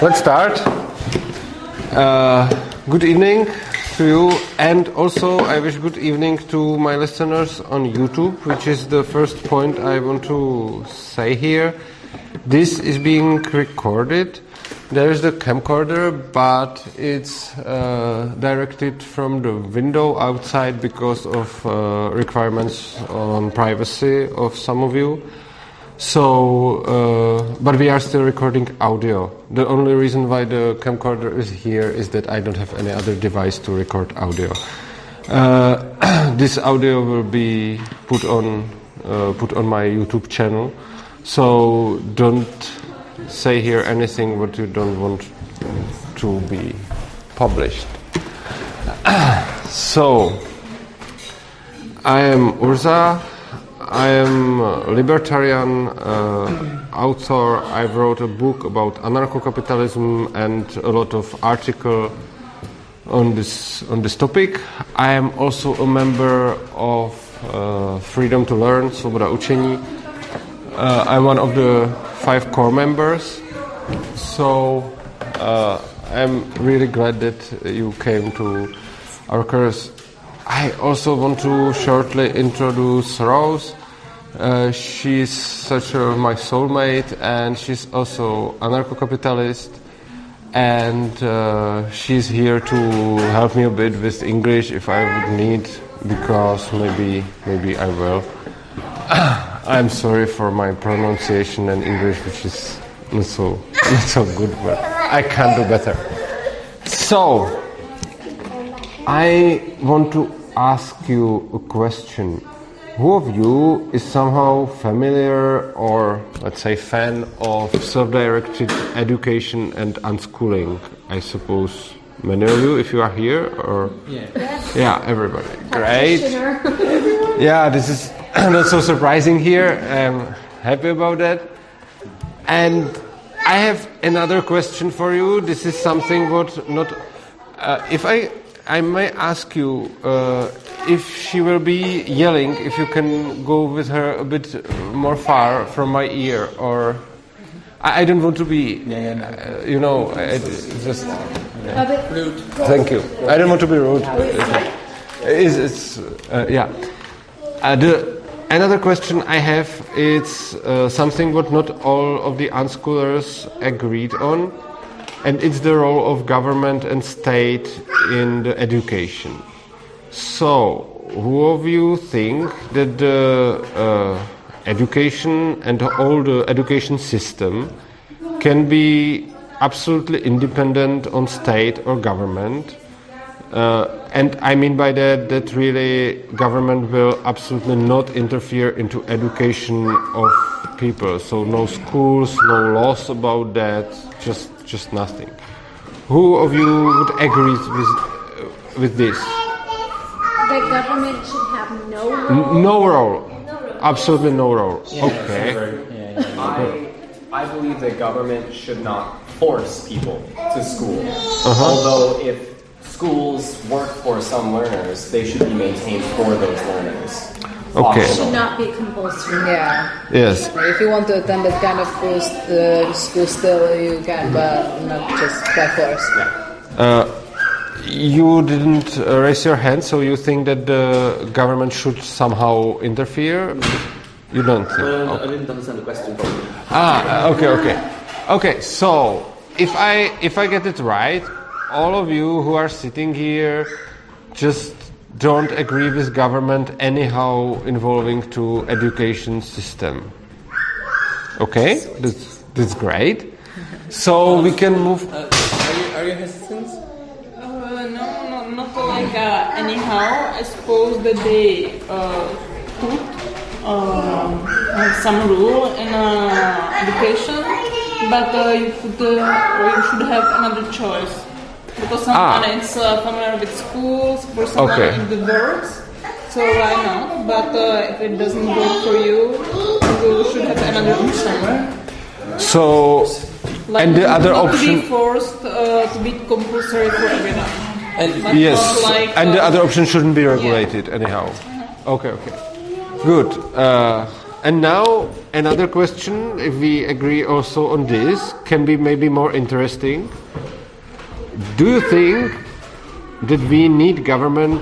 let's start. Uh, good evening to you, and also I wish good evening to my listeners on YouTube, which is the first point I want to say here. This is being recorded. There is the camcorder, but it's uh, directed from the window outside because of uh, requirements on privacy of some of you. So, uh, but we are still recording audio. The only reason why the camcorder is here is that I don't have any other device to record audio. Uh, this audio will be put on uh, put on my YouTube channel. So don't say here anything what you don't want to be published. so I am Urza. I am a libertarian uh, author. I wrote a book about anarcho-capitalism and a lot of article on this on this topic. I am also a member of uh, Freedom to Learn, Svoboda Učení. Uh, I'm one of the five core members. So uh, I'm really glad that you came to our course. I also want to shortly introduce Rose. Uh, she's such a, my soulmate, and she's also anarcho-capitalist, and uh, she's here to help me a bit with English if I would need, because maybe maybe I will. I'm sorry for my pronunciation and English, which is not so not so good, but I can do better. So, I want to ask you a question. Who of you is somehow familiar or, let's say, fan of self directed education and unschooling? I suppose many of you, if you are here, or. Yeah. Yeah, everybody. Great. Yeah, this is not so surprising here. I'm happy about that. And I have another question for you. This is something what not. Uh, if I I may ask you uh, if she will be yelling, if you can go with her a bit more far from my ear, or I, I don't want to be, uh, you know, it, it's just. Rude. Thank you. I don't want to be rude. It's, it's uh, yeah. Uh, the, another question I have is uh, something what not all of the unschoolers agreed on, and it's the role of government and state in the education. So, who of you think that the uh, education and the education system can be absolutely independent on state or government? Uh, and I mean by that that really government will absolutely not interfere into education of people. So no schools, no laws about that, just just nothing. Who of you would agree with with this? The government should have no N- no role, absolutely no role. Okay. Yeah, yeah. I, I believe that government should not force people to school. Uh-huh. Although if schools work for some learners, they should be maintained for those learners. Okay. It should not be compulsory. Yeah. Yes. If you want to attend that kind of school, uh, school still you can, but not just by force. Uh, you didn't uh, raise your hand, so you think that the government should somehow interfere? You don't think? Uh, Okay. I didn't understand the question properly. Ah, okay, okay, okay. So if I if I get it right, all of you who are sitting here just don't agree with government anyhow involving to education system. Okay, that's that's great. So we can move. Uh, are you are you hesitant? Uh, no, no, not like uh, anyhow. I suppose that they uh, put um, some rule in uh, education, but uh, you could uh, or you should have another choice because someone Ah. is uh, familiar with schools, for someone Okay. it works. So why not? But uh, if it doesn't work for you, you should have another option. So Like and the not other to option. be forced uh, to be compulsory for everyone. And Yes, like, and the uh, other option shouldn't be regulated anyhow. Okay, okay, good. Uh, and now another question, if we agree also on this, can be maybe more interesting. Do you think that we need government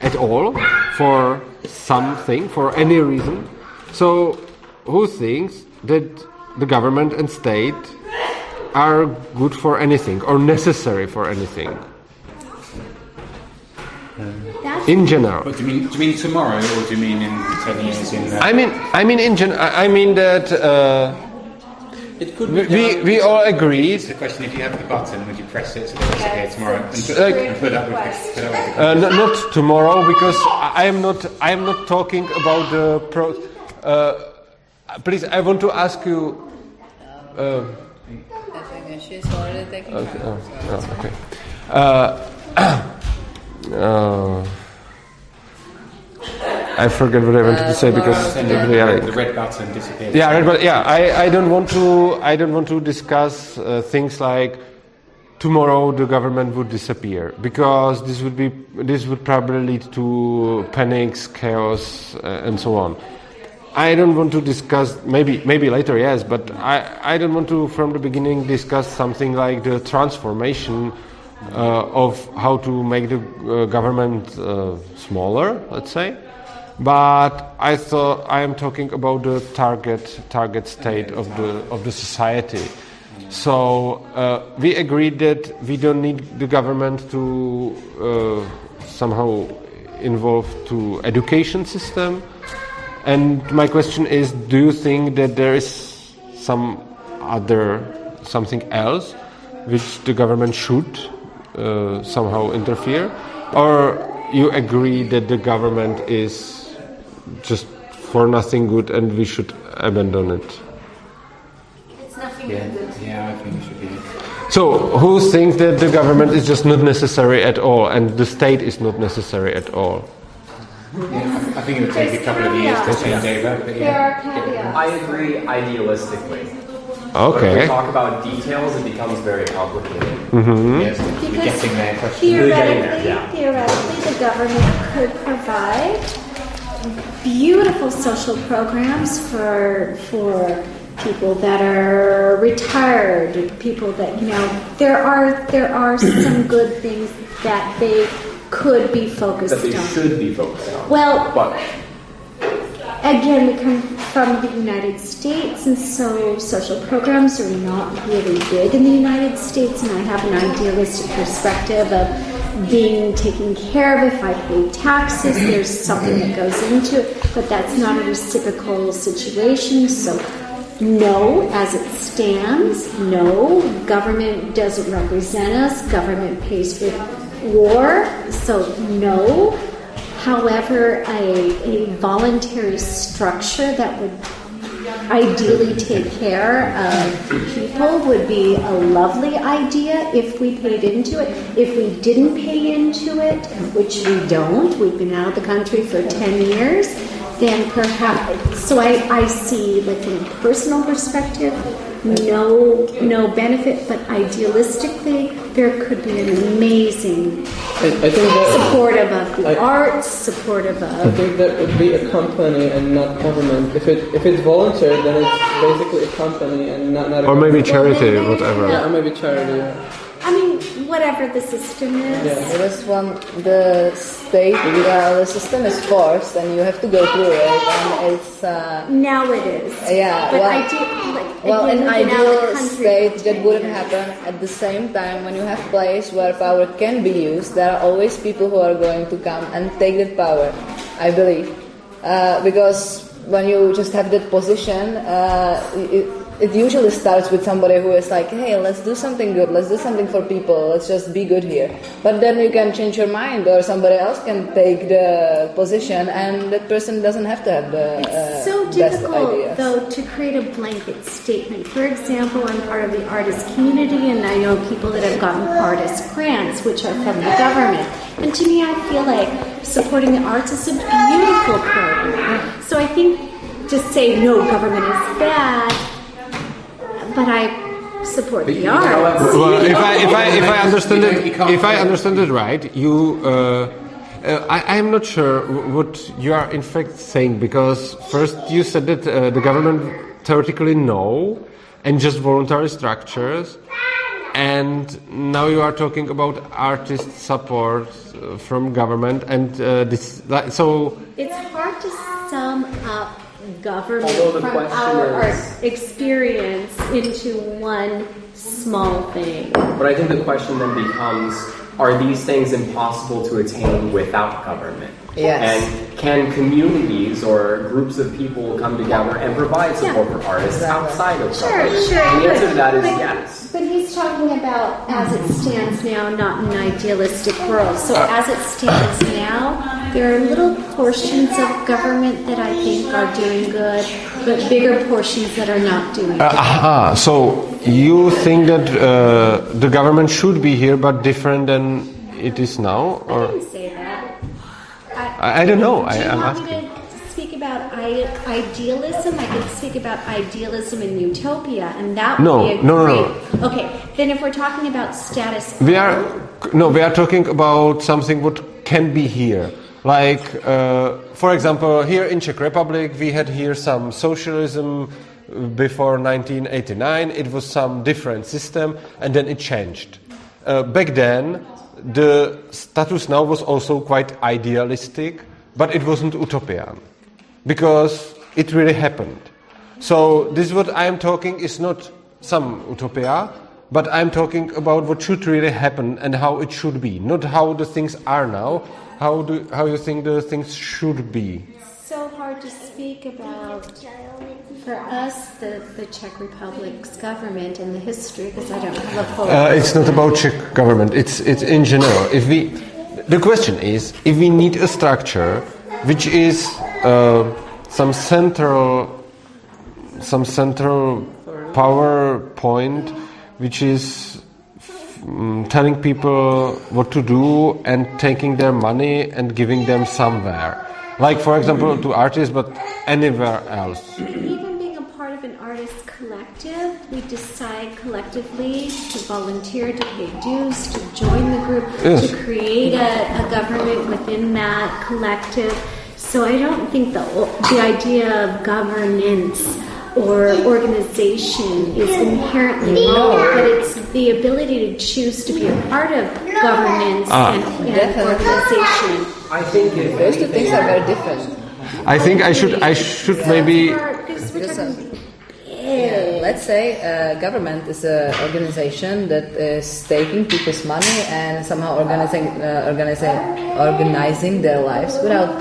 at all for something, for any reason? So, who thinks that the government and state are good for anything or necessary for anything That's in general? What do you mean? Do you mean tomorrow, or do you mean in ten years? In uh, I mean, I mean, in gen- I I mean that uh, It could we, be we we all agreed. the question: If you have the button, would you press it so that it's here tomorrow and put, Like- and put up with the, put up with the Uh, not tomorrow because I I am not. I am not talking about the pro. Uh, please, I want to ask you. Uh, I think she's already taking okay. time. Oh, okay. Uh, uh, I forget what I wanted to say because yeah, the, the red button disappears. Yeah, right, but yeah, I, I don't want to I don't want to discuss uh, things like tomorrow the government would disappear because this would be this would probably lead to panics, chaos, uh, and so on. I don't want to discuss maybe maybe later yes, but I, I don't want to from the beginning discuss something like the transformation uh, of how to make the uh, government uh, smaller, let's say. But I thought I am talking about the target target state of the of the society. So uh, we agreed that we don't need the government to uh, somehow involve to education system. And my question is, do you think that there is some other something else which the government should uh, somehow interfere, or you agree that the government is just for nothing good and we should abandon it? it's nothing Yeah, good. yeah, I think it should be. So, who thinks that the government is just not necessary at all and the state is not necessary at all? Yeah, I think it would take a couple of years to change over, but There yeah. I agree idealistically. But if we talk about details, it becomes very complicated. Mm-hmm. Yes, we're Because getting there. Question. theoretically, yeah. theoretically, the government could provide beautiful social programs for for people that are retired, people that you know. There are there are some good things that they could be focused on. That they on. should be focused on. Well, But again, we come from the United States, and so social programs are not really big in the United States. And I have an idealistic perspective of being taken care of if I pay taxes. There's something that goes into it, but that's not a reciprocal situation. So, no, as it stands, no, government doesn't represent us. Government pays for war, so no. However, a, a voluntary structure that would ideally take care of people would be a lovely idea if we paid into it. If we didn't pay into it, which we don't, we've been out of the country for 10 years, then perhaps, so I, I see, like from a personal perspective, no, no benefit, but idealistically, there could be an amazing I, I think that supportive of the I- arts, supportive of. I think that would be a company and not government. If it if it's voluntary, then it's basically a company and not not a Or maybe charity, whatever. yeah, or maybe charity. Yeah. Whatever the system is. Yeah. Because when the state, uh, the system is forced and you have to go through it, and it's uh, Now it is. Yeah, But well- I do like well, an living out of the ideal state that wouldn't happen. At the same time, when you have place where power can be used, there are always people who are going to come and take that power. I believe, uh, because when you just have that position, uh, it, it usually starts with somebody who is like, "Hey, let's do something good. Let's do something for people. Let's just be good here." But then you can change your mind, or somebody else can take the position, and that person doesn't have to have the uh, It's so best difficult, ideas. though, to create a blanket statement. For example, I'm part of the artist community, and I know people that have gotten artist grants, which are from the government. And to me, I feel like supporting the arts is a beautiful program. So I think to say no, government is bad, but I support the arts. Well, if I if I if I understand it if I understand it right, you uh, Uh, I, I'm not sure what you are in fact saying because first you said that uh, the government theoretically no, and just voluntary structures, and now you are talking about artist support uh, from government, and uh, this like, so It's hard to sum up government from our art experience into one small thing. But I think the question then becomes are these things impossible to attain without government? Yes. And can communities or groups of people come together and provide support for artists outside of Sure, government? sure. And the but- answer to that is but- yes. But he's talking about as it stands now, not an idealistic world. So Uh, as it stands now, there are little portions of government that I think are doing good, but bigger portions that are not doing Uh, good. aha, so you think that uh, the government should be here but different than it is now, I or didn't say that. I, I don't know. I, Do you I'm want asking. me to speak about I- idealism? I could speak about idealism and utopia, and that would No, be a no, no, great. Okay, then if we're talking about status quo, We are no, we are talking about something what can be here. Like, uh, for example, here in Czech Republic, we had here some socialism before 1989. It was some different system, and then it changed. Uh, back then, the status now was also quite idealistic, but it wasn't utopian because it really happened. So this what I am talking is not some utopia, but I'm talking about what should really happen and how it should be, not how the things are now. How do how you think the things should be? So hard to speak about for us the, the Czech Republic's government and the history because I don't have a full. Uh, it's not about Czech government. It's it's in general. If we, the question is, if we need a structure which is uh, some central, some central power point, which is mm, telling people what to do and taking their money and giving them somewhere, like for example to artists, but anywhere else. Even being a part of an artist collective, we decide collectively to volunteer, to pay dues, to join the group, Yes. to create a, a government within that collective. So I don't think the the idea of governance or organization is inherently wrong, but it's the ability to choose to be a part of governance and, and organization. I think Those two things are very different. I think I should I should maybe. Because we're Just a- talking- Yeah, let's say uh, government is an organization that is taking people's money and somehow organizing, uh, organizing, organizing their lives without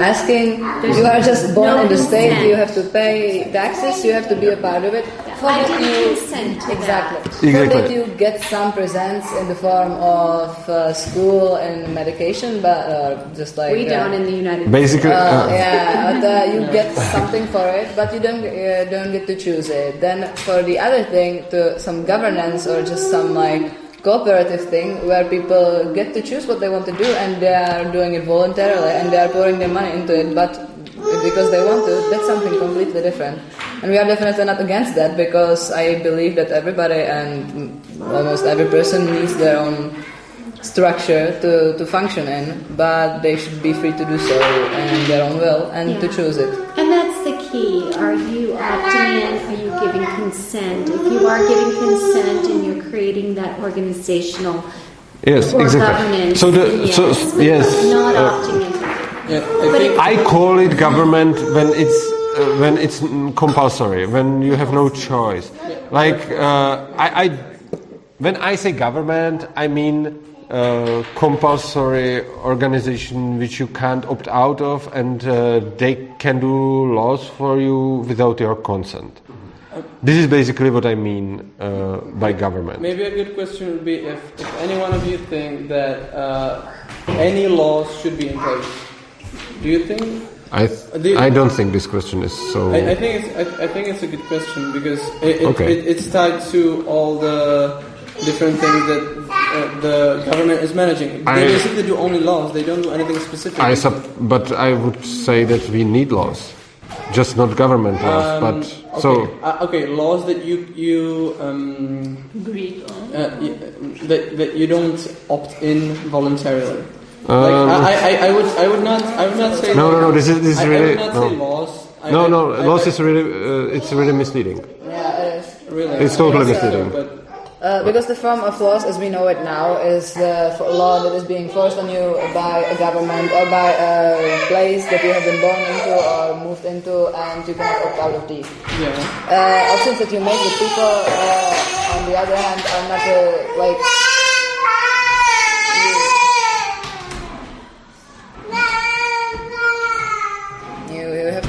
asking. you are just born no in the state. consent. You have to pay taxes. You have to be a part of it. For I that didn't you consent to exactly. that. So Exactly. that you get some presents in the form of uh, school and medication, but uh, just like we uh, don't in the United States. Basically, uh, uh, yeah, but, uh, you get something for it, but you don't uh, don't get to choose it. Then for the other thing, to some governance or just some like cooperative thing where people get to choose what they want to do and they are doing it voluntarily and they are pouring their money into it, but because they want to, that's something completely different. And we are definitely not against that because I believe that everybody and almost every person needs their own structure to, to function in, but they should be free to do so in their own will and to choose it. And that's the key. Are you opting in? Are you giving consent? If you are giving consent and you're creating that organizational yes, or exactly. governance, So the then so yes, yes. not uh, opting into. Yeah, I But I call it government when it's uh, when it's compulsory, when you have no choice. Like uh, I, I, when I say government, I mean uh, compulsory organization which you can't opt out of, and uh, they can do laws for you without your consent. This is basically what I mean uh, by government. maybe a good question would be if, if any one of you think that uh, any laws should be in place. Do you think? I, th- The- I don't think this question is so. I, I think it's I, I think it's a good question because it, it, Okay. it, it's tied to all the different things that uh, the government is managing. They I- basically do only laws. They don't do anything specific. I sub, but I would say that we need laws, just not government laws. Um, but okay. so uh, okay, laws that you you um, Agreed on. uh, y- that that you don't opt in voluntarily. like, I, I, I would I would not I would not say No, no, no, this is- this is I, I would not no. say laws. I, No, I, no, I, loss I, is really, uh, it's really misleading. Yeah, it is. really it's totally I so, misleading. But Uh, because the form of laws as we know it now is the law that is being forced on you by a government or by a place that you have been born into or moved into and you cannot opt out of these. yeah. Uh, options that you make with people, uh, on the other hand, are not uh, like.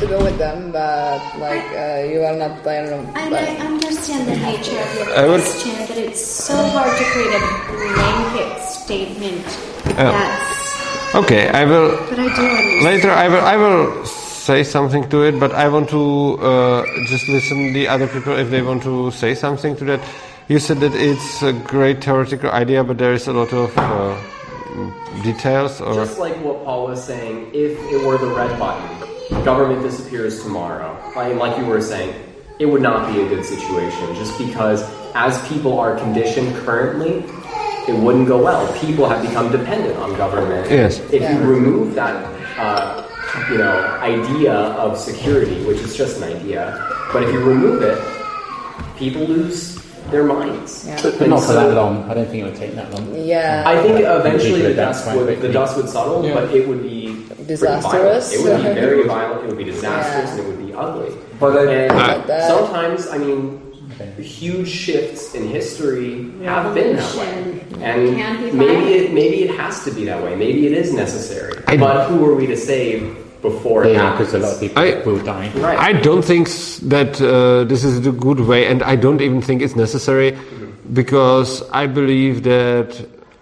To go with them, but like uh, you are not. I don't know. And but- I understand the nature of your I would- question, that it's so hard to create a blanket statement. That's, Okay, I will but I do understand. later. I will. I will say something to it, but I want to uh, just listen the other people if they want to say something to that. You said that it's a great theoretical idea, but there is a lot of uh, details. Or Just like what Paul was saying, if it were the red button, government disappears tomorrow, and like you were saying, it would not be a good situation just because as people are conditioned currently, it wouldn't go well. People have become dependent on government. Yes. If you remove that, uh, you know, idea of security, which is just an idea, but if you remove it, people lose their minds. Yeah. But, but not for that long. I don't think it would take that long. yeah. I think eventually the dust would the dust would settle, Yeah. but it would be Disastrous. It would be very violent. It would be disastrous, Yeah. and it would be ugly. But I- and But sometimes, I mean, huge shifts in history have been that way, and maybe it maybe it has to be that way. Maybe it is necessary. I- but who are we to save before Yeah, because a lot of people I- will die. Right. I don't think that uh, this is a good way, and I don't even think it's necessary, because I believe that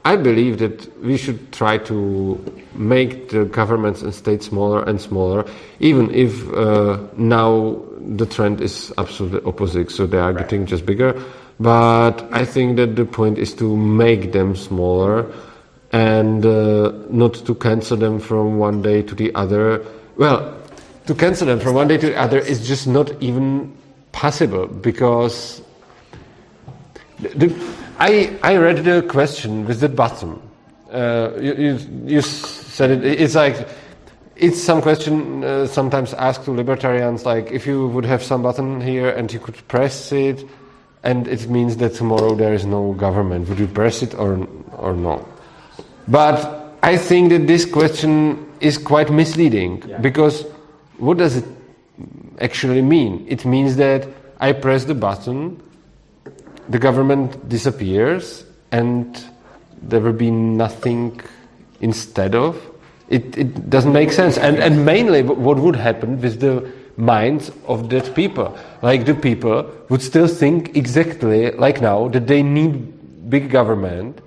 I believe that we should try to make the governments and states smaller and smaller, even if uh, now the trend is absolutely opposite, so they are getting just bigger. But I think that the point is to make them smaller and uh, not to cancel them from one day to the other. Well, to cancel them from one day to the other is just not even possible because the, the- I, I read the question with the button. Uh, you, you, you said it, it's like, it's some question uh, sometimes asked to libertarians, like if you would have some button here and you could press it, and it means that tomorrow there is no government, would you press it or, or no? But I think that this question is quite misleading because what does it actually mean? It means that I press the button, the government disappears, and there will be nothing instead of. It, it doesn't make sense. And, and mainly, what would happen with the minds of that people? Like the people would still think exactly like now that they need big government,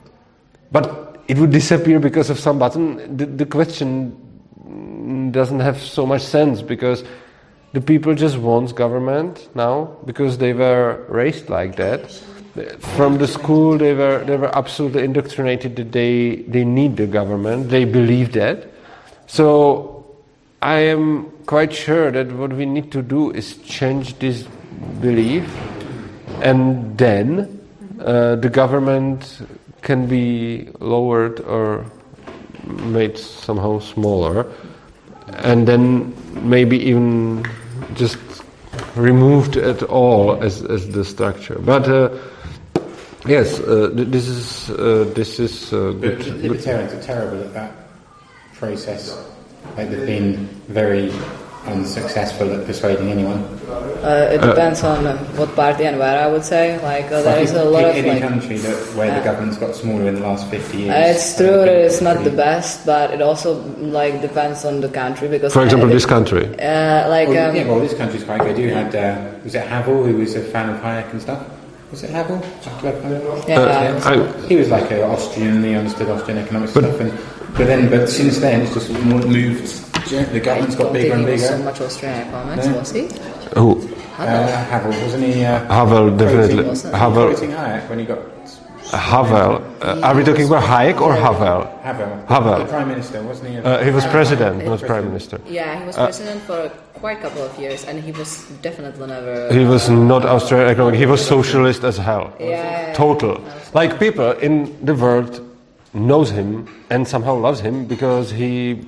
but it would disappear because of some button. The, the question doesn't have so much sense because the people just want government now because they were raised like that. From the school, they were they were absolutely indoctrinated that they they need the government. They believe that. So I am quite sure that what we need to do is change this belief, and then uh, the government can be lowered or made somehow smaller, and then maybe even just removed at all as, as the structure. But uh, yes, uh, this is uh, this is uh, But good. good. libertarians are terrible at that process. Like they've been very unsuccessful at persuading anyone. Uh, it depends on uh, what party and where I would say. Like uh, there Like, is a lot of pick any like. country that, where the government's got smaller in the last 50 years. Uh, it's true I that think it's not the best, but it also like depends on the country because. For example, uh, this country. Uh, like Well, um, yeah, well, this country's quite good. You had, uh, was it Havel, who was a fan of Hayek and stuff? Was it Havel? Yeah. Uh, I- he was like an Austrian, and he understood Austrian economics stuff. And, but then, but since then, it's just mo- moved. The government's got bigger and bigger. so much Austrian economics, No. was he? Who? Uh, Havel, wasn't he? Uh, Havel, definitely. quoting- Havel, Quoting Hayek when he got Havel. Uh, are we talking about Hayek or Havel? Havel. Havel. The prime minister, wasn't he? Uh, he was president, not prime minister. Yeah, he was president for quite a couple of years, and he was definitely never. He was not Australian economic. He was socialist as hell. Yeah, yeah, yeah. Total. Like people in the world knows him and somehow loves him because he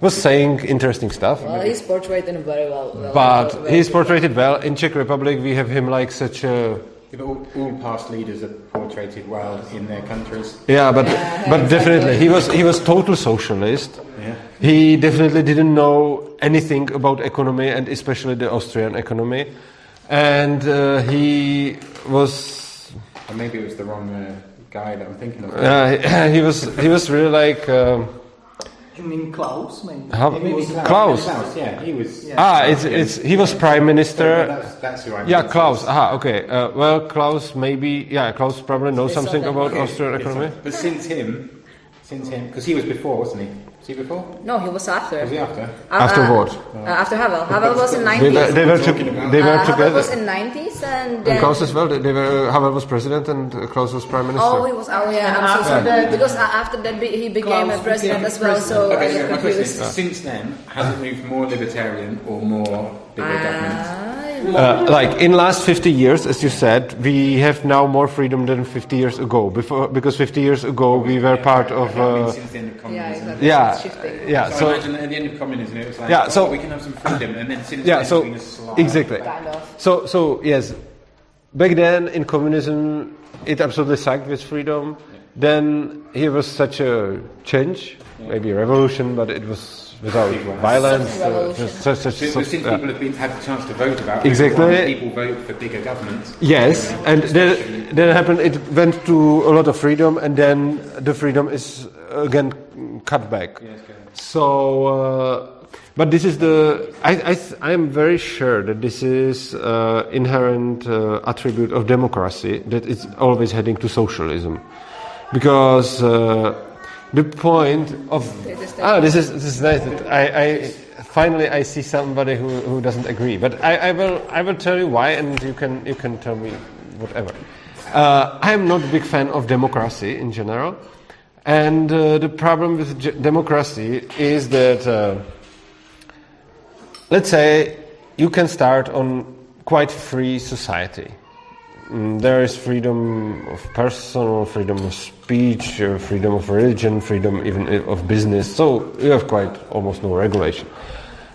was saying interesting stuff. Well, he's portrayed in a very well. well but well- he's portrayed well in Czech Republic. We have him like such a Yeah, all, all past leaders are portrayed well in their countries. yeah, but but definitely he was he was total socialist. Yeah. He definitely didn't know anything about economy and especially the Austrian economy, and uh, he was Or maybe it was the wrong uh, guy that I'm thinking of. uh, he was he was really like. Um, You mean Klaus, maybe? How- Maybe it was Klaus. Klaus, yeah, he was. Yeah. ah, it's it's he was prime minister. That's, that's who I'm Yeah, thinking Klaus. of. Aha, okay. Uh, well, Klaus maybe. Yeah, Klaus probably knows something something. about Okay. Austrian economy. But since him, since him, because he was before, wasn't he? Was he before? No, he was after. Was he after? Uh, After uh, what? Uh, after Havel. Havel was in They were 90s. they were, to, they were uh, Havel was in 90s and And then... Klaus as well. They were. Havel was president and uh, Klaus was prime minister. Oh, he was. Oh, yeah. I'm so sorry. Because uh, after that, be, he became a president became as well. So I Okay, was so my question is, since then, has it moved more libertarian or more bigger government? Uh, like in last 50 years, as you said, we have now more freedom than 50 years ago. Before, because 50 years ago we were part of. Uh, since the end of yeah, exactly. yeah, It's yeah. So, So imagine at the end of communism, it was like, Yeah, oh, so- we can have some freedom, and then since yeah, then so it's been a exactly. So, so yes, back then in communism, it absolutely sucked with freedom. Then here was such a change, maybe a revolution, but it was without violence. uh, just such, such, But since yeah. people have been, had the chance to vote about Exactly. it, people vote for bigger governments. Yes, and then, then it happened. It went to a lot of freedom, and then the freedom is again cut back. So, uh, but this is the. I, I, I am very sure that this is uh, inherent uh, attribute of democracy that it's always heading to socialism, because uh, the point of ah this is this is nice. I, I finally I see somebody who, who doesn't agree, but I, I will I will tell you why, and you can you can tell me whatever. Uh, I am not a big fan of democracy in general, and uh, the problem with democracy is that. Uh, let's say you can start on quite free society. Mm, There is freedom of personal, freedom of speech, uh, freedom of religion, freedom even of business. So you have quite almost no regulation.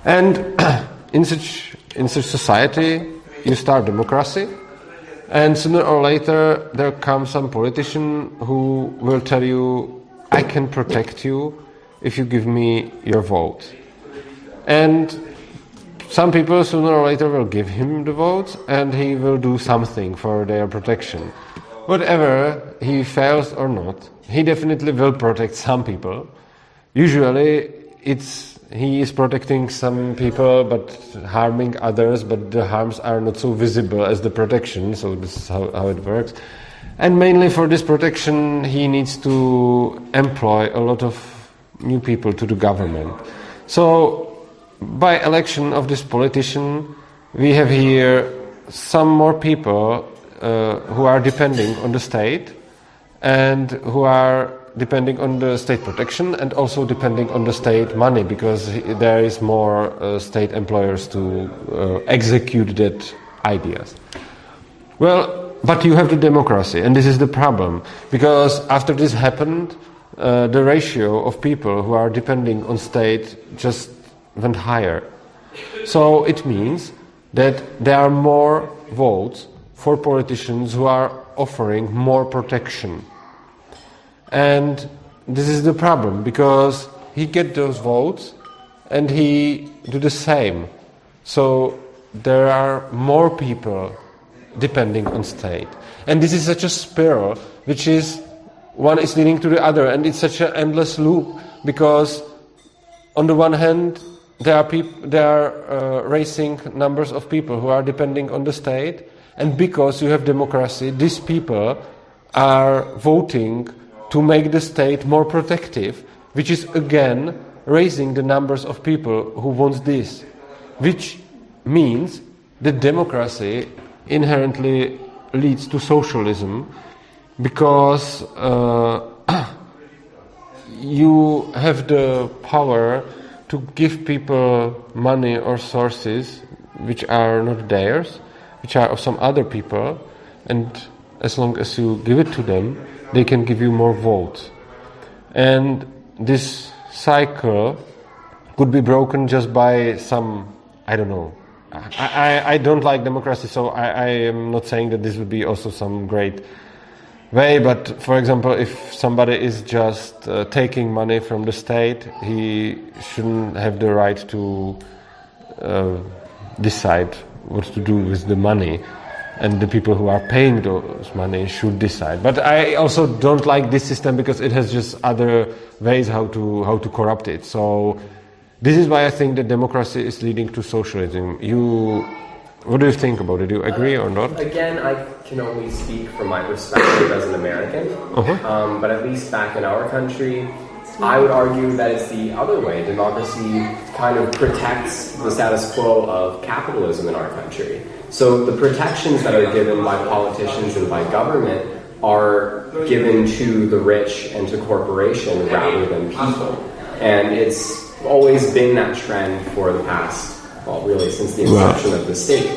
And in such in such society, you start democracy, and sooner or later there comes some politician who will tell you, "I can protect you if you give me your vote." And some people sooner or later will give him the votes and he will do something for their protection. Whatever he fails or not, he definitely will protect some people. Usually it's he is protecting some people but harming others, but the harms are not so visible as the protection, so this is how, how it works. And mainly for this protection he needs to employ a lot of new people to the government. So by election of this politician, we have here some more people uh, who are depending on the state and who are depending on the state protection and also depending on the state money because there is more uh, state employers to uh, execute that ideas. Well, but you have the democracy, and this is the problem because after this happened, uh, the ratio of people who are depending on state just went higher. So it means that there are more votes for politicians who are offering more protection. And this is the problem because he get those votes and he do the same. So there are more people depending on state. And this is such a spiral which is one is leading to the other and it's such an endless loop because on the one hand there are peop- are uh, rising numbers of people who are depending on the state and because you have democracy these people are voting to make the state more protective which is again raising the numbers of people who want this which means that democracy inherently leads to socialism because uh, you have the power to give people money or sources which are not theirs, which are of some other people, and as long as you give it to them, they can give you more votes. and this cycle could be broken just by some, I don't know. I, I, I don't like democracy, so I, I am not saying that this would be also some great way, but for example, if somebody is just uh, taking money from the state, he shouldn't have the right to uh, decide what to do with the money. And the people who are paying those money should decide. But I also don't like this system because it has just other ways how to how to corrupt it. So this is why I think that democracy is leading to socialism. You, what do you think about it? Do you agree or not? Again, I can only speak from my perspective as an American, Uh-huh. um, but at least back in our country, I would argue that it's the other way. Democracy kind of protects the status quo of capitalism in our country. So the protections that are given by politicians and by government are given to the rich and to corporation rather than people. And it's always been that trend for the past, really since the inception of the state.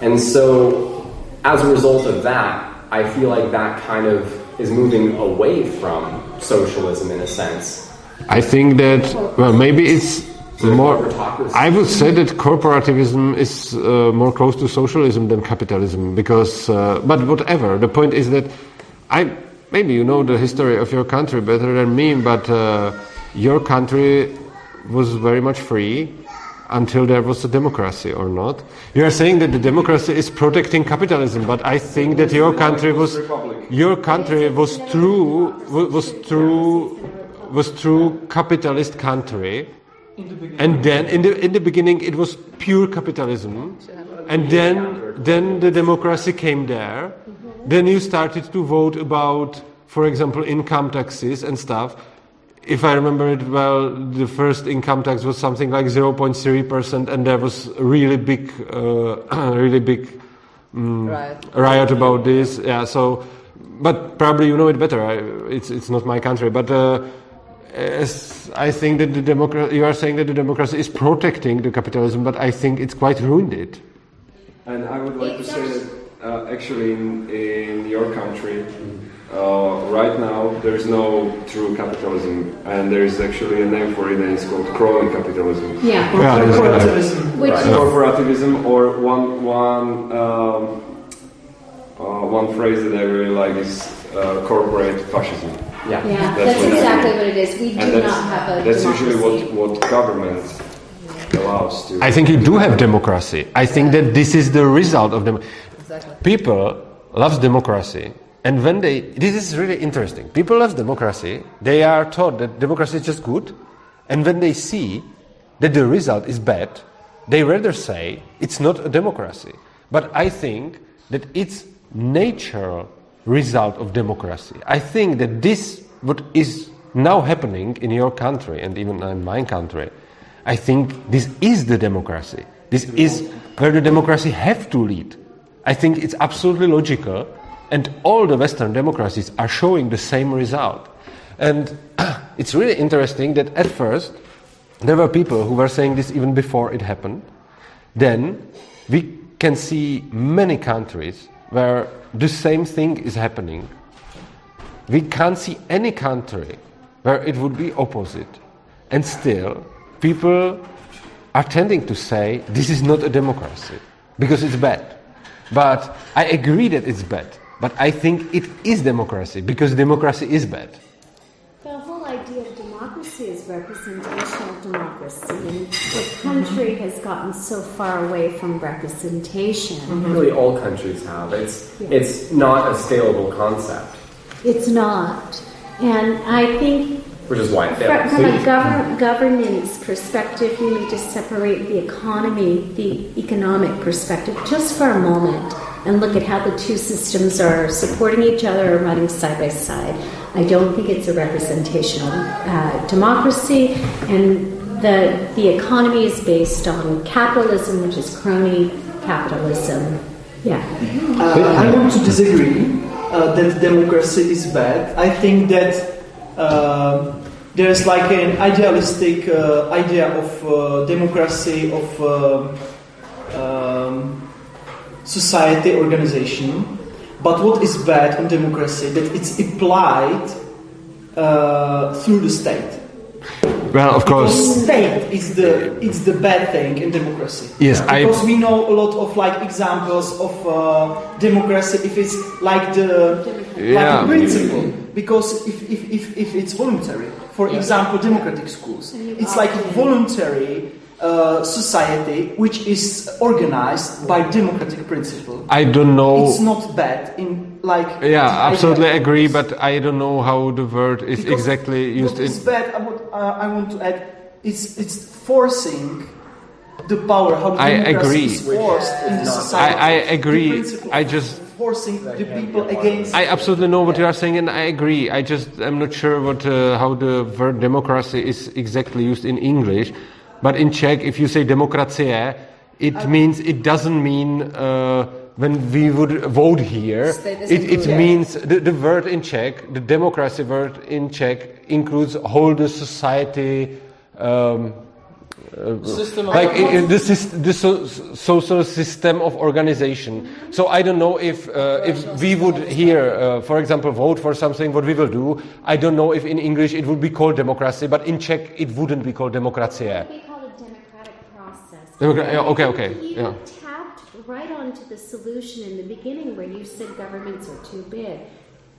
And so, as a result of that, I feel like that kind of is moving away from socialism in a sense. I think that well, maybe it's more. I would say that corporativism is uh, more close to socialism than capitalism because. Uh, but whatever. The point is that I maybe you know the history of your country better than me, but uh, your country was very much free until there was a democracy or not. You are saying that the democracy is protecting capitalism, but I think that your country was your country was true was true was true capitalist country. And then in the in the beginning it was pure capitalism, and then then the democracy came there. Then you started to vote about, for example, income taxes and stuff. If I remember it well, the first income tax was something like 0.3 percent, and there was a really big, uh, really big Right. riot about this. Yeah. So, but probably you know it better. I, it's it's not my country, but uh, as I think that the democracy, you are saying that the democracy is protecting the capitalism, but I think it's quite ruined it. And I would like to say that uh, actually in, in your country, uh, right now there's no true capitalism, and there is actually a name for it, and it's called crony capitalism. Yeah. Yeah, there's- Corporativism. Which Right. Corporativism, or one one um, uh, one phrase that I really like is uh, corporate fascism. Yeah. yeah, That's that's what exactly happened. what it is. We do that's, not have a that's usually what, what government allows to. I think you do have democracy. I think that this is the result of them. Exactly. People loves democracy, and when they this is really interesting. People love democracy. They are taught that democracy is just good, and when they see that the result is bad, they rather say it's not a democracy. But I think that it's natural result of democracy. I think that this what is now happening in your country and even in my country, I think this is the democracy. This is where the democracy have to lead. I think it's absolutely logical, and all the Western democracies are showing the same result. And it's really interesting that at first there were people who were saying this even before it happened. Then we can see many countries where the same thing is happening. We can't see any country where it would be opposite. And still, people are tending to say this is not a democracy because it's bad. But I agree that it's bad. But I think it is democracy because democracy is bad. The whole idea of democracy is representational democracy, and the country has gotten so far away from representation. Mm-hmm. Really, all countries have. It's it's not a scalable concept, It's not. And I think which is why it From, fails. from a govern, governance perspective, you need to separate the economy, the economic perspective, just for a moment, and look at how the two systems are supporting each other or running side by side. I don't think it's a representational uh, democracy, and the the economy is based on capitalism, which is crony capitalism. Yeah. Uh, I want to disagree uh, that democracy is bad. I think that uh, there's like an idealistic uh, idea of uh, democracy, of um um, society organization. But what is bad in democracy? That it's applied uh, through the state. Well, of course. Because state is the it's the bad thing in democracy. Yes, I- because we know a lot of like examples of uh, democracy if it's like the Yeah. like the principle. Because if, if, if, if it's voluntary, for example, democratic schools, it's like voluntary uh, society which is organized by democratic principle. I don't know. It's not bad in like Yeah, the absolutely idea. agree, but I don't know how the word is Because exactly used what in. is bad, I, would, uh, I want to add, it's, it's forcing the power, how I democracy agree. is forced in the I, society. I The agree. principle I just. forcing the people against. I absolutely know what you are saying, and I agree. I just am not sure what uh, how the word democracy is exactly used in English. But in Czech, if you say demokracie, it means it doesn't mean uh, when we would vote here. It, it included. means the, the word in Czech, the democracy word in Czech includes whole the society. Um, System like i- i- the, syst- the so, social system of organization. So I don't know if uh, if we would here, uh, for example, vote for something, what we will do. I don't know if in English it would be called democracy, but in Czech it wouldn't be called democracy. It would be called a democratic process. Democra- yeah, okay, okay, You yeah. tapped right onto the solution in the beginning where you said governments are too big.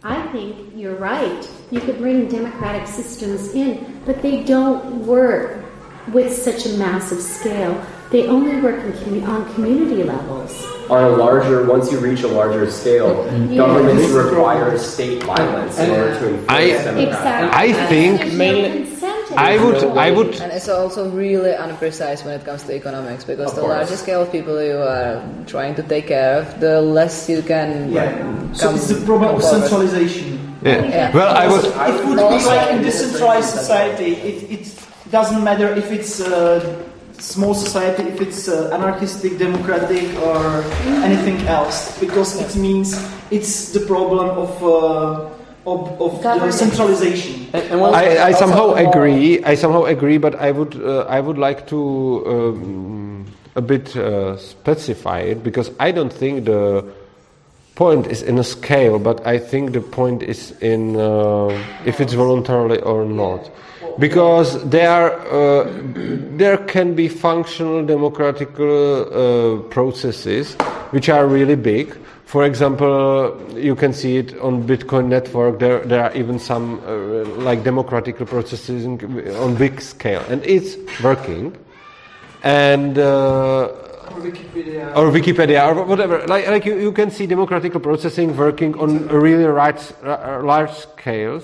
I think you're right. You could bring democratic systems in, but they don't work with such a massive scale. They only work in commu- on community levels. On a larger, once you reach a larger scale, governments require state violence in order to enforce I- democracy. Exactly. I think There's mainly- incentive. I would, I would. And it's also really unprecise when it comes to economics because the course. larger scale of people you are trying to take care of, the less you can yeah. So it's the problem of centralization. Yeah. Yeah. Well, I would. It would be like in decentralized society. It, it doesn't matter if it's a small society, if it's uh, anarchistic, democratic, or anything else, because it means it's the problem of uh, of, of the centralization. And, and one- I, I somehow agree. I somehow agree, but I would uh, I would like to um, a bit uh, specify it because I don't think the point is in a scale, but I think the point is in uh, if it's voluntarily or not. Because there, uh, there can be functional democratical uh, processes which are really big. For example, you can see it on Bitcoin network. There, there are even some uh, like democratic processes on big scale, and it's working. And uh, Wikipedia. or Wikipedia or whatever. Like, like you, you can see democratic processing working on really large, uh, large scales.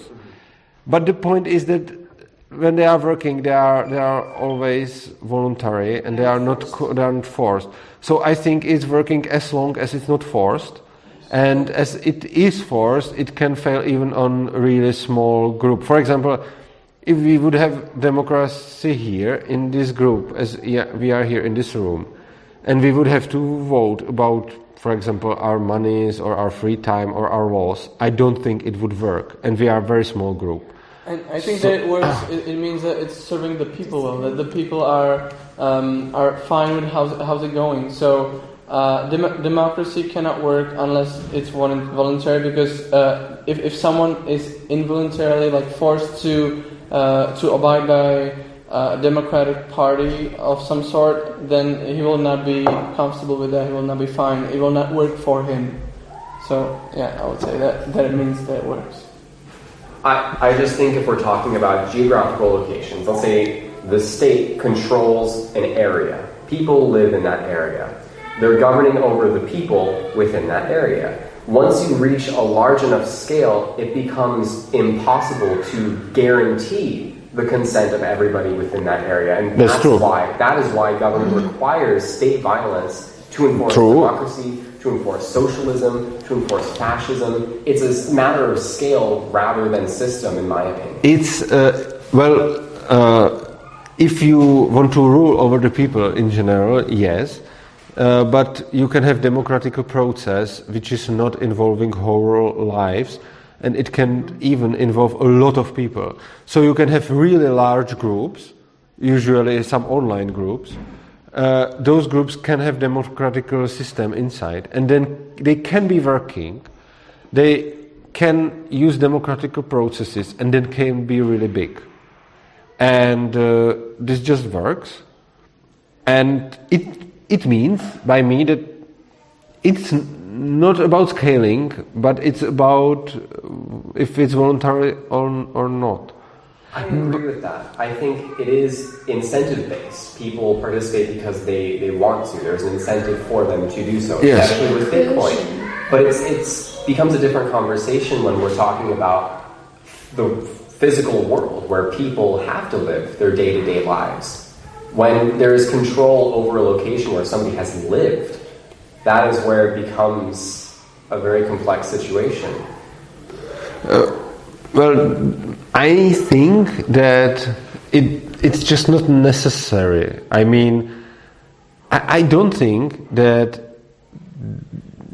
But the point is that when they are working, they are they are always voluntary and they are not they are not forced. So I think it's working as long as it's not forced. And as it is forced, it can fail even on a really small group. For example, if we would have democracy here in this group, as we are here in this room, and we would have to vote about, for example, our monies or our free time or our laws, I don't think it would work. And we are a very small group. And I think that it works. It, it means that it's serving the people well. That the people are um, are fine with how's how's it going. So uh, dem- democracy cannot work unless it's voluntary. Because uh, if if someone is involuntarily like forced to uh, to abide by uh, a democratic party of some sort, then he will not be comfortable with that. He will not be fine. It will not work for him. So yeah, I would say that that it means that it works. I, I just think if we're talking about geographical locations, let's say the state controls an area, people live in that area. They're governing over the people within that area. Once you reach a large enough scale, it becomes impossible to guarantee the consent of everybody within that area. And That's that's, true. why that is why government mm-hmm. requires state violence to enforce True. democracy, to enforce socialism, to enforce fascism. It's a matter of scale rather than system, in my opinion. It's, uh, well, uh, if you want to rule over the people in general, yes. Uh, but you can have democratic process which is not involving whole lives and it can even involve a lot of people. So you can have really large groups, usually some online groups. Uh, those groups can have democratic system inside and then they can be working. They can use democratic processes and then can be really big. And uh, this just works. And it, it means by me that it's not about scaling, but it's about uh, if it's voluntary or, or not. I agree with that. I think it is incentive based. People participate because they, they want to. There's an incentive for them to do so, Yes. especially with Bitcoin. But it's it's becomes a different conversation when we're talking about the physical world where people have to live their day to day lives. When there is control over a location where somebody has lived, that is where it becomes a very complex situation. Uh, Well, I think that it, it's just not necessary. I mean, I, I don't think that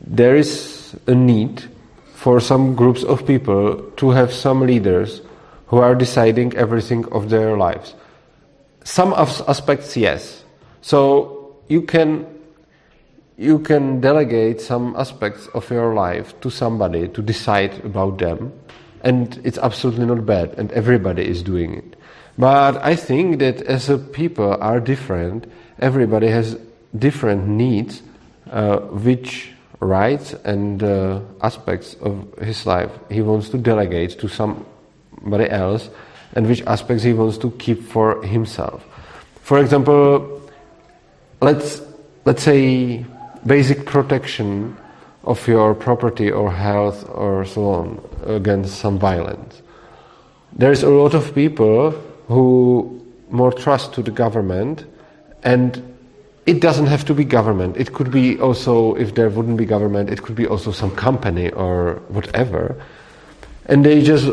there is a need for some groups of people to have some leaders who are deciding everything of their lives. Some aspects, yes. So you can you can delegate some aspects of your life to somebody to decide about them, and it's absolutely not bad, and everybody is doing it. But I think that as a people are different, everybody has different needs, uh, which rights and uh, aspects of his life he wants to delegate to somebody else, and which aspects he wants to keep for himself. For example, let's let's say basic protection of your property or health or so on against some violence. There's a lot of people who more trust to the government and it doesn't have to be government. It could be also, if there wouldn't be government, it could be also some company or whatever. And they just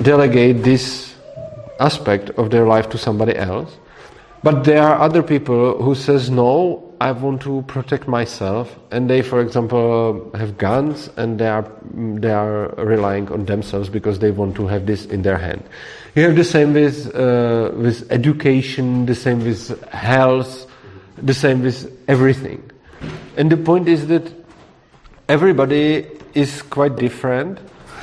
delegate this aspect of their life to somebody else. But there are other people who says no, I want to protect myself, and they, for example, have guns and they are they are relying on themselves because they want to have this in their hand. You have the same with uh, with education, the same with health, the same with everything. And the point is that everybody is quite different,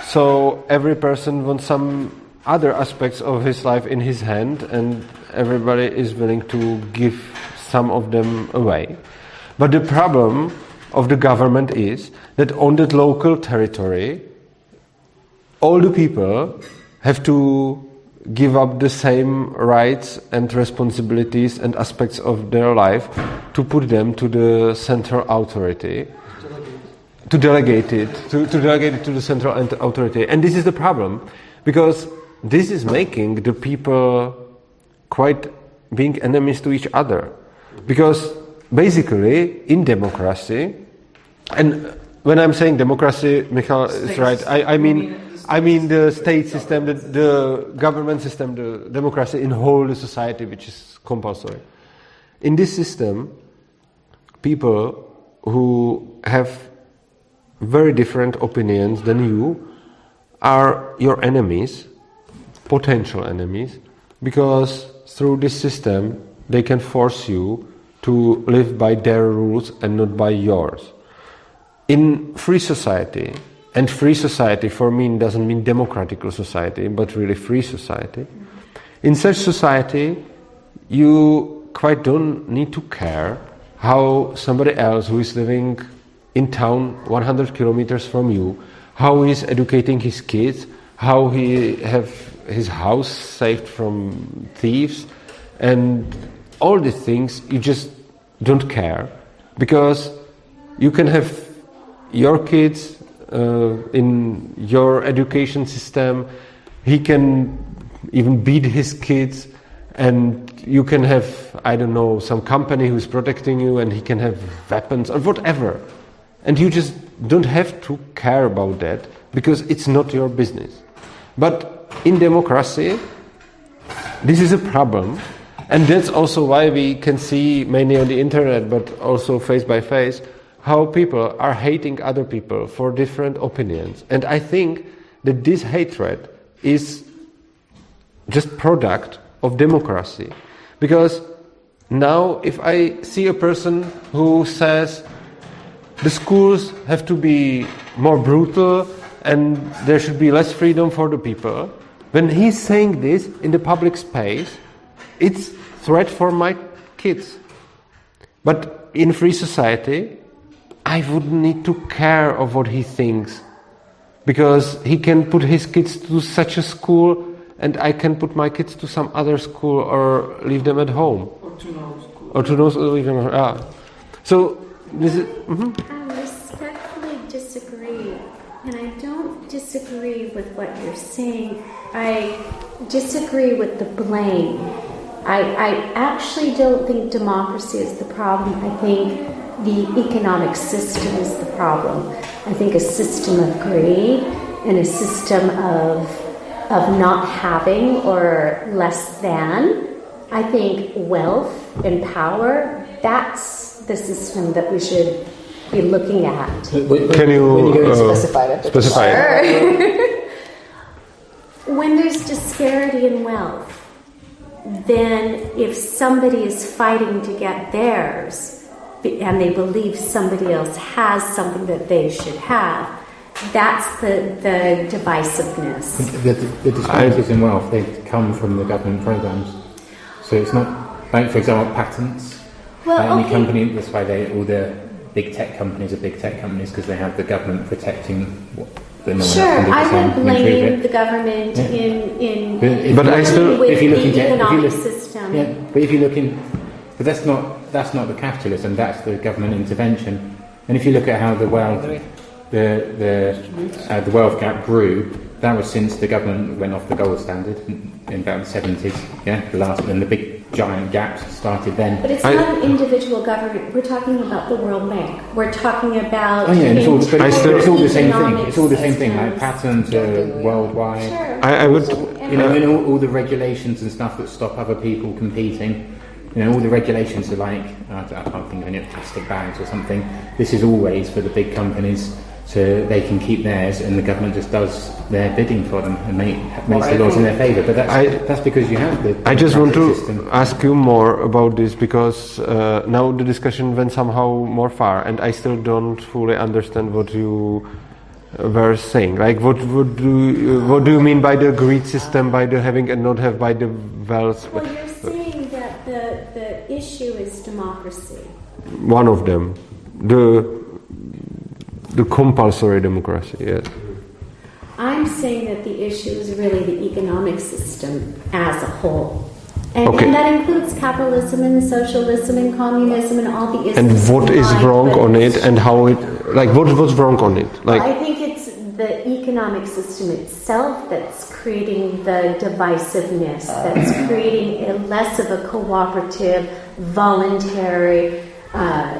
so every person wants some other aspects of his life in his hand, and everybody is willing to give some of them away. But the problem of the government is that on that local territory, all the people have to give up the same rights and responsibilities and aspects of their life to put them to the central authority. To delegate it. To, to delegate it to the central authority. And this is the problem because this is making the people quite being enemies to each other. Because basically in democracy and when i'm saying democracy Michal is right. I, I mean I mean the state system, the, the government system, the democracy in whole the society, which is compulsory. In this system, people who have very different opinions than you are your enemies, potential enemies, because through this system they can force you to live by their rules and not by yours. In free society, and free society for me doesn't mean democratic society, but really free society. In such society, you quite don't need to care how somebody else who is living in town 100 kilometers from you, how he is educating his kids, how he have his house saved from thieves, and all these things you just don't care because you can have your kids uh, in your education system. He can even beat his kids, and you can have, I don't know, some company who's protecting you, and he can have weapons or whatever. And you just don't have to care about that because it's not your business. But in democracy, this is a problem. And that's also why we can see mainly on the internet, but also face by face, how people are hating other people for different opinions. And I think that this hatred is just product of democracy. Because now if I see a person who says the schools have to be more brutal and there should be less freedom for the people. When he's saying this in the public space, it's threat for my kids. But in free society, I wouldn't need to care of what he thinks because he can put his kids to such a school and I can put my kids to some other school or leave them at home. Or to no school. Or to no leave them at home. So this is. mhm. I respectfully disagree, and I don't disagree with what you're saying. I disagree with the blame. I, I actually don't think democracy is the problem. I think the economic system is the problem. I think a system of greed and a system of of not having or less than. I think wealth and power, that's the system that we should be looking at. Can you, When you uh, specify that? specify it? When there's disparity in wealth, then if somebody is fighting to get theirs and they believe somebody else has something that they should have, that's the, the divisiveness. The, the disparities in wealth, they come from the government programs. So it's not, like for example, patents. Well, like any okay. company, that's why they, all the big tech companies are big tech companies because they have the government protecting what no Sure, else do the I same would and blame the government Yeah. in, in But if But you I look- still- with if you look the into- if you look- system. Yeah, but if you look in, but that's not that's not the capitalism. That's the government intervention. And if you look at how the wealth, the the uh, the wealth gap grew, that was since the government went off the gold standard in, in about the seventies. Yeah, the last and the big giant gaps started then. But it's I- not an individual government. We're talking about the World Bank. We're talking about Oh yeah, it's all, but it's, still- it's all the same thing. It's all the same thing. Like systems. patents are worldwide. Sure. I, I would. You know, and all, all the regulations and stuff that stop other people competing. You know, all the regulations are like, I don't- I can't think of any plastic bags or something. This is always for the big companies so they can keep theirs and the government just does their bidding for them and make, makes I the laws in their favour. But that's, I- that's because you have the I just want to system. ask you more about this because uh, now the discussion went somehow more far, and I still don't fully understand what you uh, were saying. Like, what what do you, what do you mean by the greed system, by the having and not have, by the wealth? Well, you're saying that the, the issue is democracy. One of them, the the compulsory democracy. Yes. I'm saying that the issue is really the economic system as a whole. And, Okay. and that includes capitalism and socialism and communism and all the issues. And what is wrong on it, and how it like what what's wrong on it? Like I think it's the economic system itself that's creating the divisiveness, that's creating a less of a cooperative, voluntary. Uh,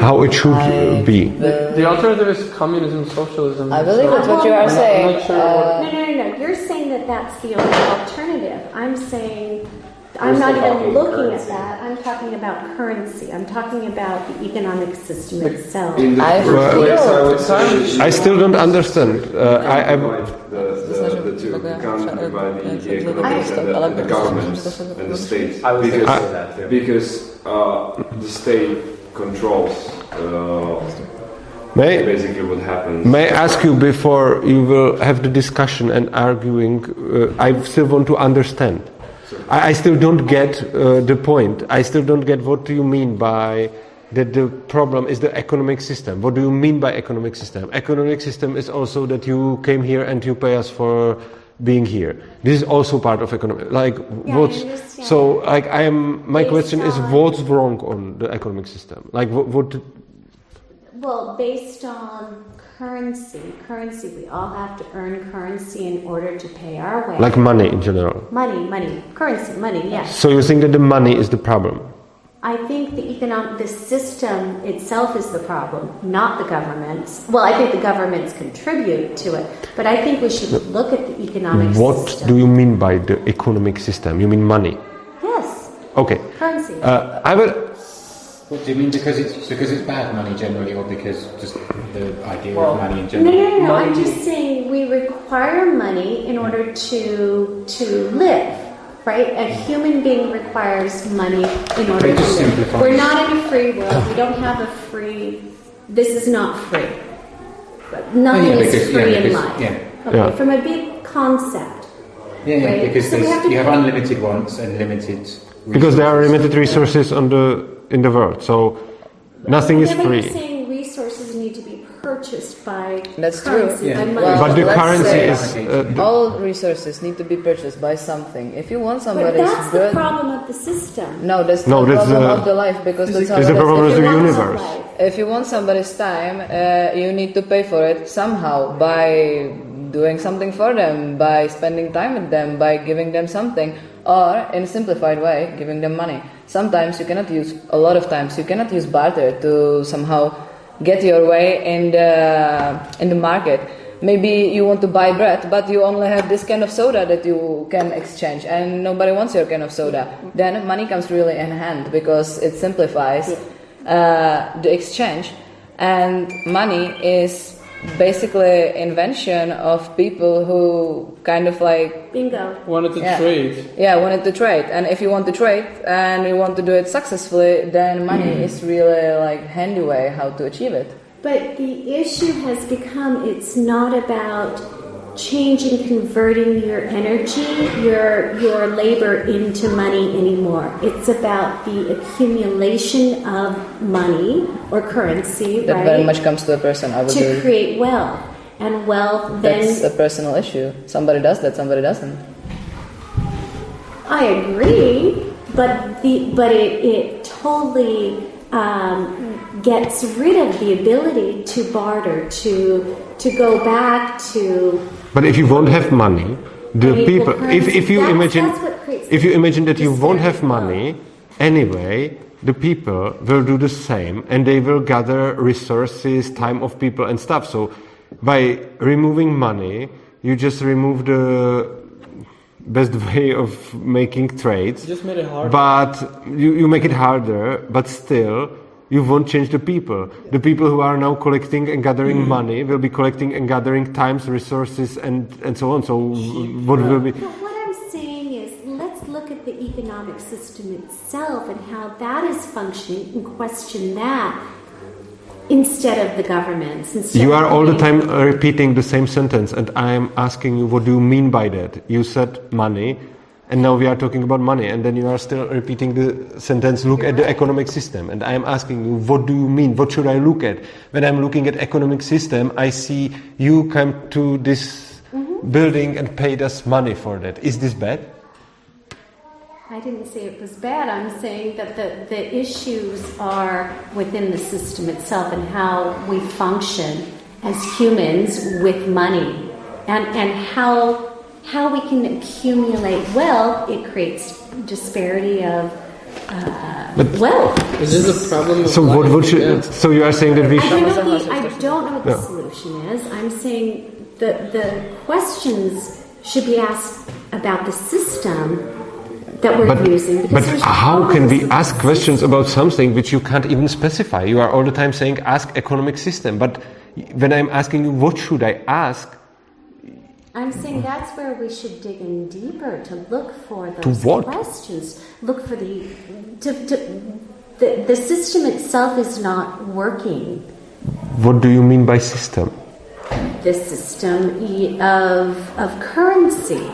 how it should uh, be. The alternative is communism, socialism. I believe so- that's what you are I'm not- saying. I'm not sure Uh, No, no, no, no. You're saying that that's the only alternative. I'm saying. I'm not even looking currency. at that. I'm talking about currency. I'm talking about the economic system itself. In the I first feel place, I would say time- that you I still don't understand. Uh, I, I divide the, the, the two. You can't divide the, the economics and the, and the governments and the state. I was going to because, say that too. because uh, the state controls uh, may basically what happens. May I ask you before you will have the discussion and arguing? Uh, I still want to understand. I, I still don't get uh, the point. I still don't get what do you mean by that the problem is the economic system. What do you mean by economic system? Economic system is also that you came here and you pay us for being here. This is also part of economic. Like Yeah, what's understand. so like I am. My Based question is what's wrong on the economic system? Like what? what Well, based on currency, currency, we all have to earn currency in order to pay our way. like money in general. money, money, currency, money. Yes. So you think that the money is the problem? I think the economic, the system itself is the problem, not the governments. Well, I think the governments contribute to it, but I think we should look at the economic What system. do you mean by the economic system? You mean money? Yes, Okay. currency. Uh, I will. What do you mean? Because it's because it's bad money generally, or because just the idea Well, of money in general? no, no, no. I'm just saying we require money in order to to live. Right? A human being requires money in order to just live. We're not in a free world. We don't have a free. This is not free. nothing Oh, yeah, is free yeah, in life. yeah. Okay, Yeah. from a big concept. Yeah, yeah, Right. because So we have to you have unlimited wants and limited. Because there are limited resources on the in the world, so nothing is Whenever free. you're saying resources need to be purchased by That's true. currency, Yeah. by money. Well, But the currency say- is uh, All resources need to be purchased by something. If you want but somebody's that's the good, problem of the system. no, that's No, the that's problem the- of the life because that's how It's the problem If of you the want- universe. If you want somebody's time, uh, you need to pay for it somehow by doing something for them, by spending time with them, by giving them something, or in a simplified way, giving them money. Sometimes you cannot use, a lot of times, you cannot use barter to somehow get your way in the, in the market. Maybe you want to buy bread, but you only have this can of soda that you can exchange, and nobody wants your can of soda. Then money comes really in hand because it simplifies uh, the exchange, and money is basically invention of people who kind of like Bingo. Wanted to Yeah. trade. yeah wanted to trade and if you want to trade and you want to do it successfully then money mm. is really like handy way how to achieve it But the issue has become it's not about changing, converting your energy, your your labor into money anymore. It's about the accumulation of money or currency, that right? very much comes to the person i would to do create wealth. And wealth that's then a personal issue somebody does that somebody doesn't I agree, but the but it it totally um, gets rid of the ability to barter, to to go back to But if you won't have money, the Money, the people. If, if you that's- imagine, that's if you imagine that you won't have money anyway, the people will do the same, and they will gather resources, time of people, and stuff. So, by removing money, you just remove the best way of making trades. Just made it hard. But you, you make it harder, but still, you won't change the people. The people who are now collecting and gathering mm. money will be collecting and gathering times, resources, and, and so on. So, what will be. But what I'm saying is, let's look at the economic system itself and how that is functioning and question that instead of the governments. You are all the time repeating the same sentence, and I am asking you, what do you mean by that? You said money, and now we are talking about money, and then you are still repeating the sentence, look at the economic system. And I am asking you, what do you mean? What should I look at? When I'm looking at economic system, I see you come to this mm-hmm. building and paid us money for that. Is this bad? I didn't say it was bad. I'm saying that the, the issues are within the system itself and how we function as humans with money and, and how, how we can accumulate wealth. It creates disparity of uh, wealth. Is this a problem? So what, life? what should, Yeah. so you are saying that we I should, don't know, the, I don't know what the Yeah. solution is. I'm saying the, the questions should be asked about the system that we're But, using. but how can we ask with questions about something which you can't even specify? You are all the time saying ask economic system, but when I'm asking you what should I ask, I'm saying that's where we should dig in deeper to look for those what? questions. Look for the, to, to, the the system itself is not working. what do you mean by system? The system e- of of currency.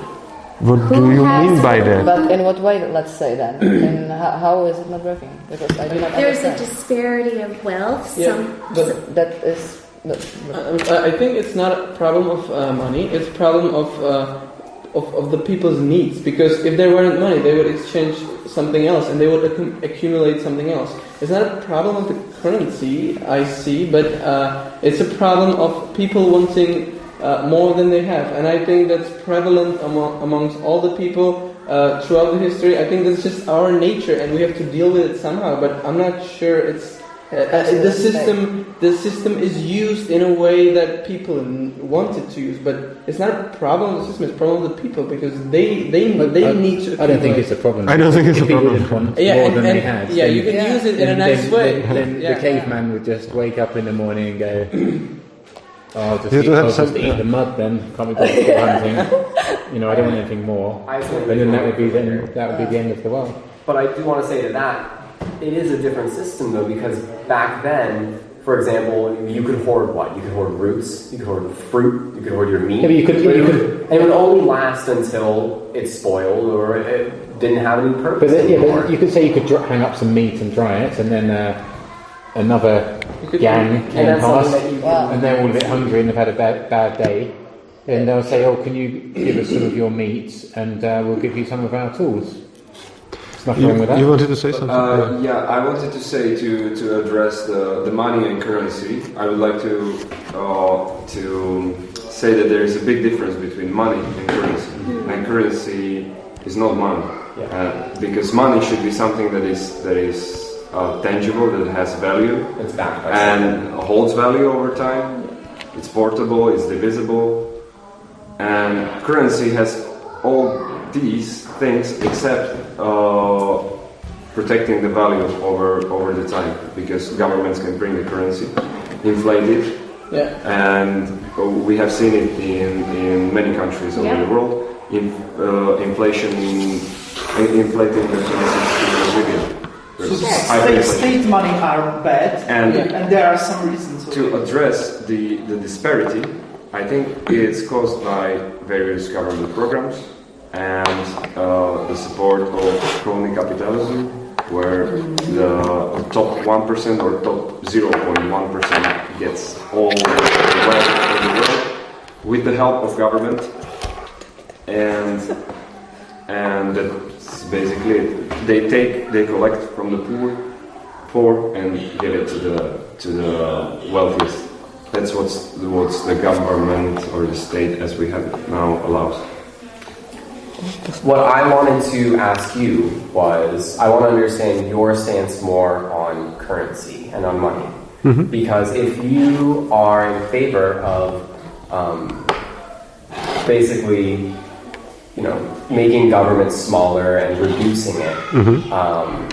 What Who do you mean by that? but in what way let's say then and how, how is it not working because i do not There's a disparity of wealth. Yeah, Some, but that is I think it's not a problem of uh, money. It's a problem of, uh, of of the people's needs. Because if there weren't money, they would exchange something else, and they would accum- accumulate something else. It's not a problem of the currency I see, but uh, it's a problem of people wanting uh, more than they have, and I think that's prevalent among amongst all the people. Uh, throughout the history, I think that's just our nature, and we have to deal with it somehow. But I'm not sure it's uh, uh, the system the system is used in a way that people n- want it to use, but it's not a problem of the system. It's a problem of the people because they they they I, need to. I don't think it's a problem. I don't think it's a people problem. want Yeah, more and- than and- they had. yeah, you can Yeah. use it in a nice then- way. Then, then Yeah. the caveman would just wake up in the morning and go, "Oh, I'll just, You eat, have I'll just some- eat the mud then. Can't be bothered for hunting. You know, I don't want anything more." I And then that would be then that would be the end of the world. But I do want to say to that, it is a different system though, because back then for example, you could hoard what? You could hoard roots, you could hoard fruit, you could hoard your meat. Yeah, but you could- you it, could- would, it would only last until it's spoiled or it didn't have any purpose But then, yeah, anymore. but you could say you could dr- hang up some meat and dry it, and then uh, another gang came that's past, something that and they're all a bit hungry and they've had a bad, bad day. And they'll say, "Oh, can you give us some of your meat, and uh, we'll give you some of our tools." There's nothing wrong with that. You wanted to say something? Uh, yeah, I wanted to say to, to address the, the money and currency. I would like to uh, to say that there is a big difference between money and currency. And currency is not money, Yeah. uh, because money should be something that is that is uh, tangible, that has value, it's backed by something. and holds value over time. It's portable, it's divisible, and currency has all these things except uh, protecting the value over over the time because governments can bring the currency, inflate it, Yeah. and uh, we have seen it in, in many countries over Yeah. the world. In, uh, inflation, in, inflating the currency is really So There's state, state money are bad, And and there are some reasons. to it. address the, the disparity, I think it's caused by various government programs and uh, the support of crony capitalism, where the top 1% or top 0.1% gets all the wealth in the world with the help of government. And and that's basically it. They take, they collect from the poor, poor, and give it to the to the wealthiest. That's what's what's the government or the state, as we have it now, allows. What I wanted to ask you was I want to understand your stance more on currency and on money. Because if you are in favor of um, basically, you know, making government smaller and reducing it, um,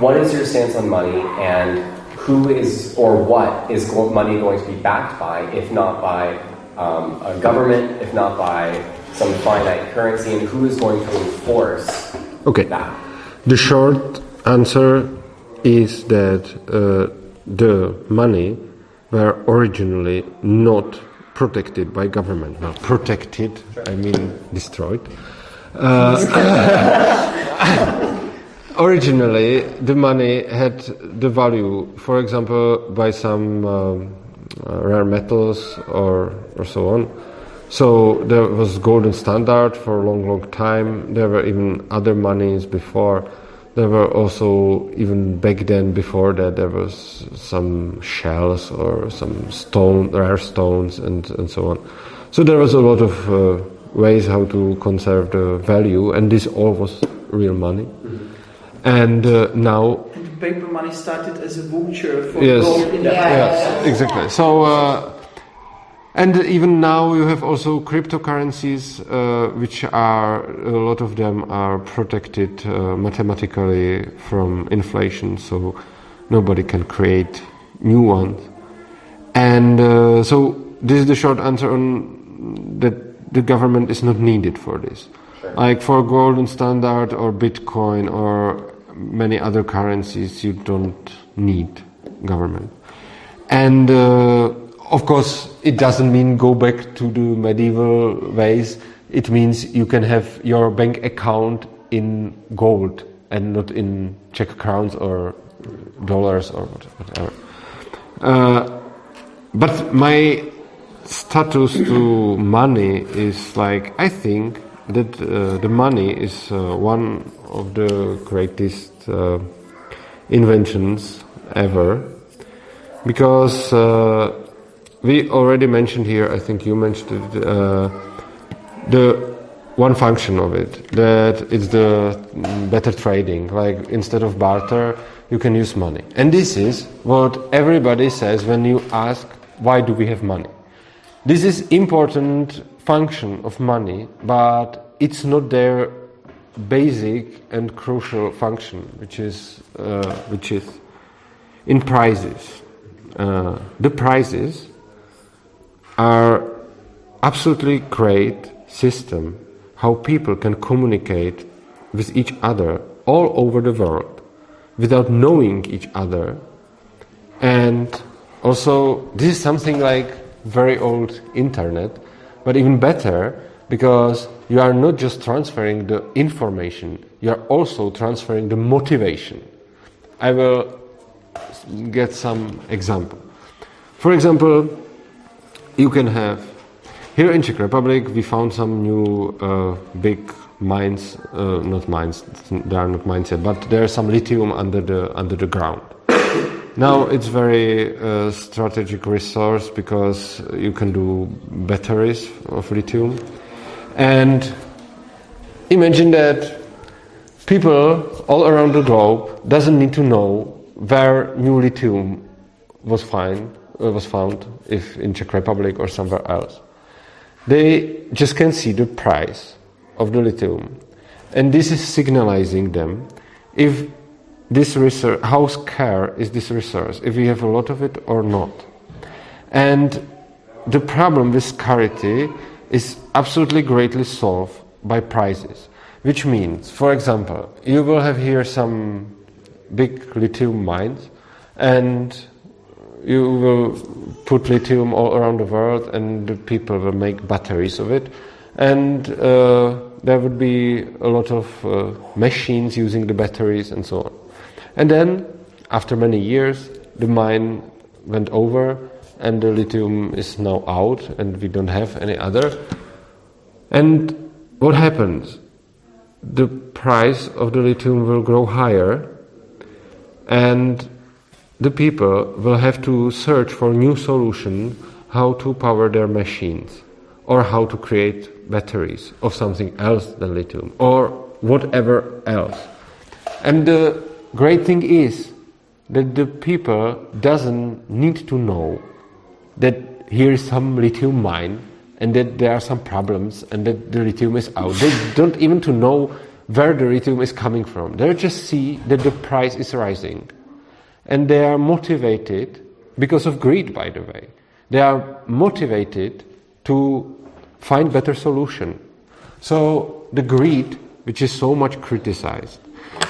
what is your stance on money and who is or what is go- money going to be backed by, if not by um, a government, if not by some finite currency, and who is going to enforce Okay. that? The short answer is that uh, the money were originally not protected by government. Not protected, I mean destroyed. Uh, originally, the money had the value, for example, by some um, uh, rare metals or, or so on. So there was golden standard for a long, long time. There were even other monies before. There were also even back then before that there was some shells or some stone, rare stones, and and so on. So there was a lot of uh, ways how to conserve the value, and this all was real money. And uh, now Paper money started as a voucher for Yes. gold in the Yeah. Yes, exactly. So, uh, and even now you have also cryptocurrencies, uh, which are a lot of them are protected uh, mathematically from inflation, so nobody can create new ones. And uh, so this is the short answer on that the government is not needed for this. Like for golden standard or Bitcoin or many other currencies, you don't need government. And uh, of course, it doesn't mean go back to the medieval ways. It means you can have your bank account in gold and not in Czech crowns or dollars or whatever. Uh, but my status to money is like I think that uh, the money is uh, one of the greatest uh, inventions ever because uh, we already mentioned here. I think you mentioned it, uh, the one function of it that it's the better trading. Like instead of barter, you can use money, and this is what everybody says when you ask why do we have money. This is important function of money, but it's not their basic and crucial function, which is uh, which is in prices. Uh, the prices are absolutely great system how people can communicate with each other all over the world without knowing each other and also, this is something like very old internet, but even better because you are not just transferring the information, you are also transferring the motivation. I will get some example. For example, you can have here in Czech Republic we found some new uh, big mines, uh, not mines, they are not mines yet, but there is some lithium under the under the ground. Now it's very uh, strategic resource because you can do batteries of lithium, and imagine that people all around the globe doesn't need to know where new lithium was found, uh, was found, if in Czech Republic or somewhere else. They just can see the price of the lithium, and this is signalizing them if this resource, how scarce is this resource, if we have a lot of it or not. And the problem with scarcity is absolutely greatly solved by prices, which means, for example, you will have here some big lithium mines and you will put lithium all around the world and the people will make batteries of it and uh, there would be a lot of uh, machines using the batteries and so on and then, after many years, the mine went over and the lithium is now out and we don't have any other. And what happens? The price of the lithium will grow higher and the people will have to search for new solution how to power their machines or how to create batteries of something else than lithium or whatever else. And the great thing is that the people doesn't need to know that here is some lithium mine and that there are some problems and that the lithium is out. They don't even to know where the lithium is coming from. They just see that the price is rising. And they are motivated because of greed, by the way. They are motivated to find better solution. So the greed, which is so much criticized,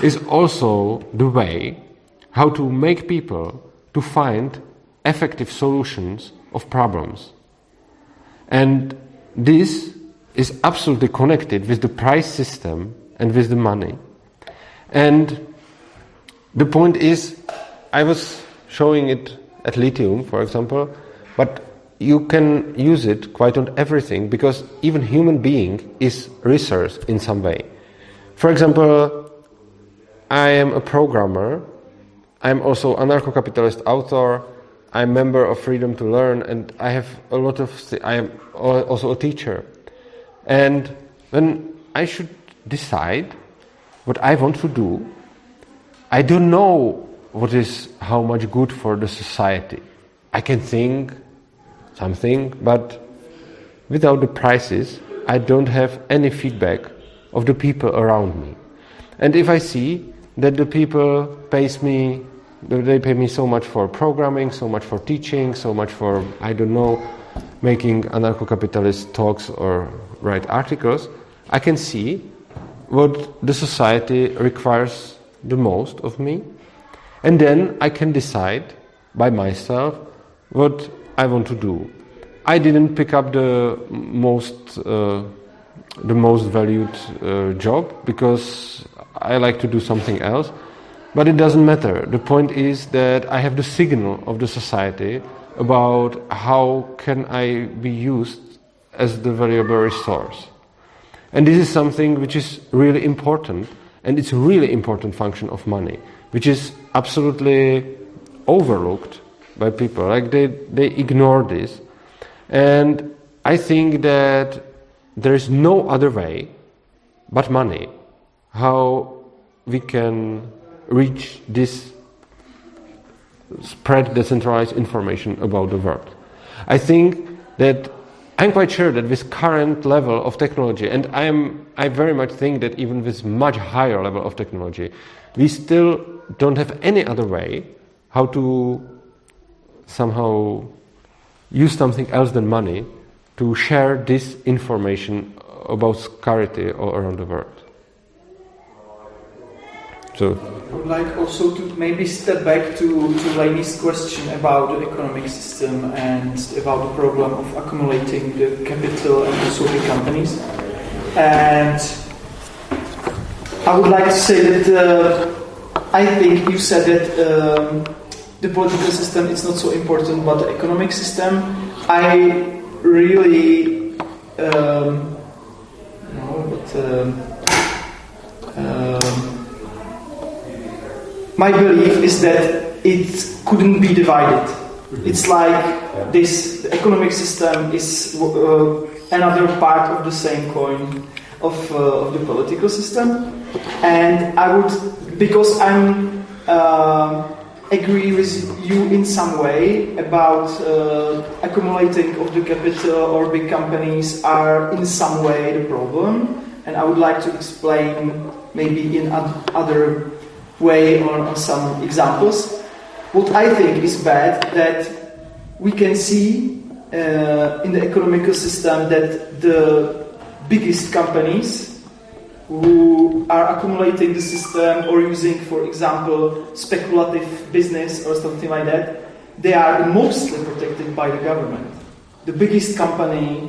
is also the way how to make people to find effective solutions of problems. And this is absolutely connected with the price system and with the money. And the point is, I was showing it at lithium, for example, but you can use it quite on everything because even human being is research in some way. For example, I am a programmer. I'm also anarcho-capitalist author. I'm member of Freedom to Learn, and I have a lot of. I am also a teacher, and when I should decide what I want to do, I don't know what is how much good for the society. I can think something, but without the prices, I don't have any feedback of the people around me. And if I see that the people pays me they pay me so much for programming, so much for teaching, so much for I don't know making anarcho-capitalist talks or write articles, I can see what the society requires the most of me, and then I can decide by myself what I want to do. I didn't pick up the most uh, the most valued uh, job because I like to do something else. But it doesn't matter. The point is that I have the signal of the society about how can I be used as the valuable resource. And this is something which is really important, and it's a really important function of money, which is absolutely overlooked by people. Like they, they ignore this. And I think that there is no other way but money how we can reach this spread decentralized information about the world. I think that I'm quite sure that with current level of technology, and I am I very much think that even with much higher level of technology, we still don't have any other way how to somehow use something else than money to share this information about scarcity all around the world. So I would like also to maybe step back to, to Lainey's question about the economic system and about the problem of accumulating the capital and the the companies. And I would like to say that uh, I think you said that um, the political system is not so important, but the economic system. I really um, no, but um, um, my belief is that it couldn't be divided. It's like this: the economic system is uh, another part of the same coin of, uh, of the political system, and I would because I'm. Uh, agree with you in some way about uh, accumulating of the capital or big companies are in some way the problem and I would like to explain maybe in other way or on some examples. What I think is bad that we can see uh, in the economical system that the biggest companies who are accumulating the system or using, for example, speculative business or something like that, they are mostly protected by the government. The biggest company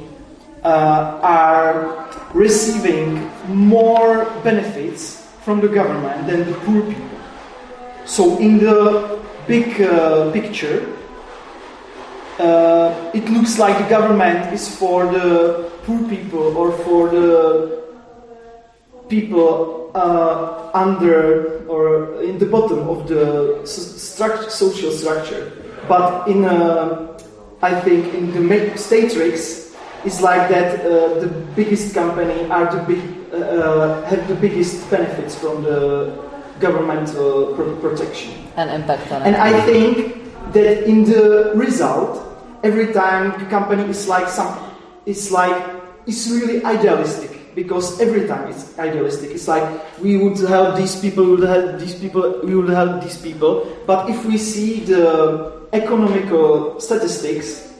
uh, are receiving more benefits from the government than the poor people. So, in the big uh, picture, uh, it looks like the government is for the poor people or for the people uh, under or in the bottom of the structure, social structure. But in, uh, I think, in the state statrix, it's like that uh, the biggest company are the big, uh, uh, have the biggest benefits from the governmental pro- protection. And impact on And I think that in the result, every time the company is like some, it's like, it's really idealistic because every time it's idealistic. It's like we would help these people, we would help these people, we would help these people. But if we see the economical statistics,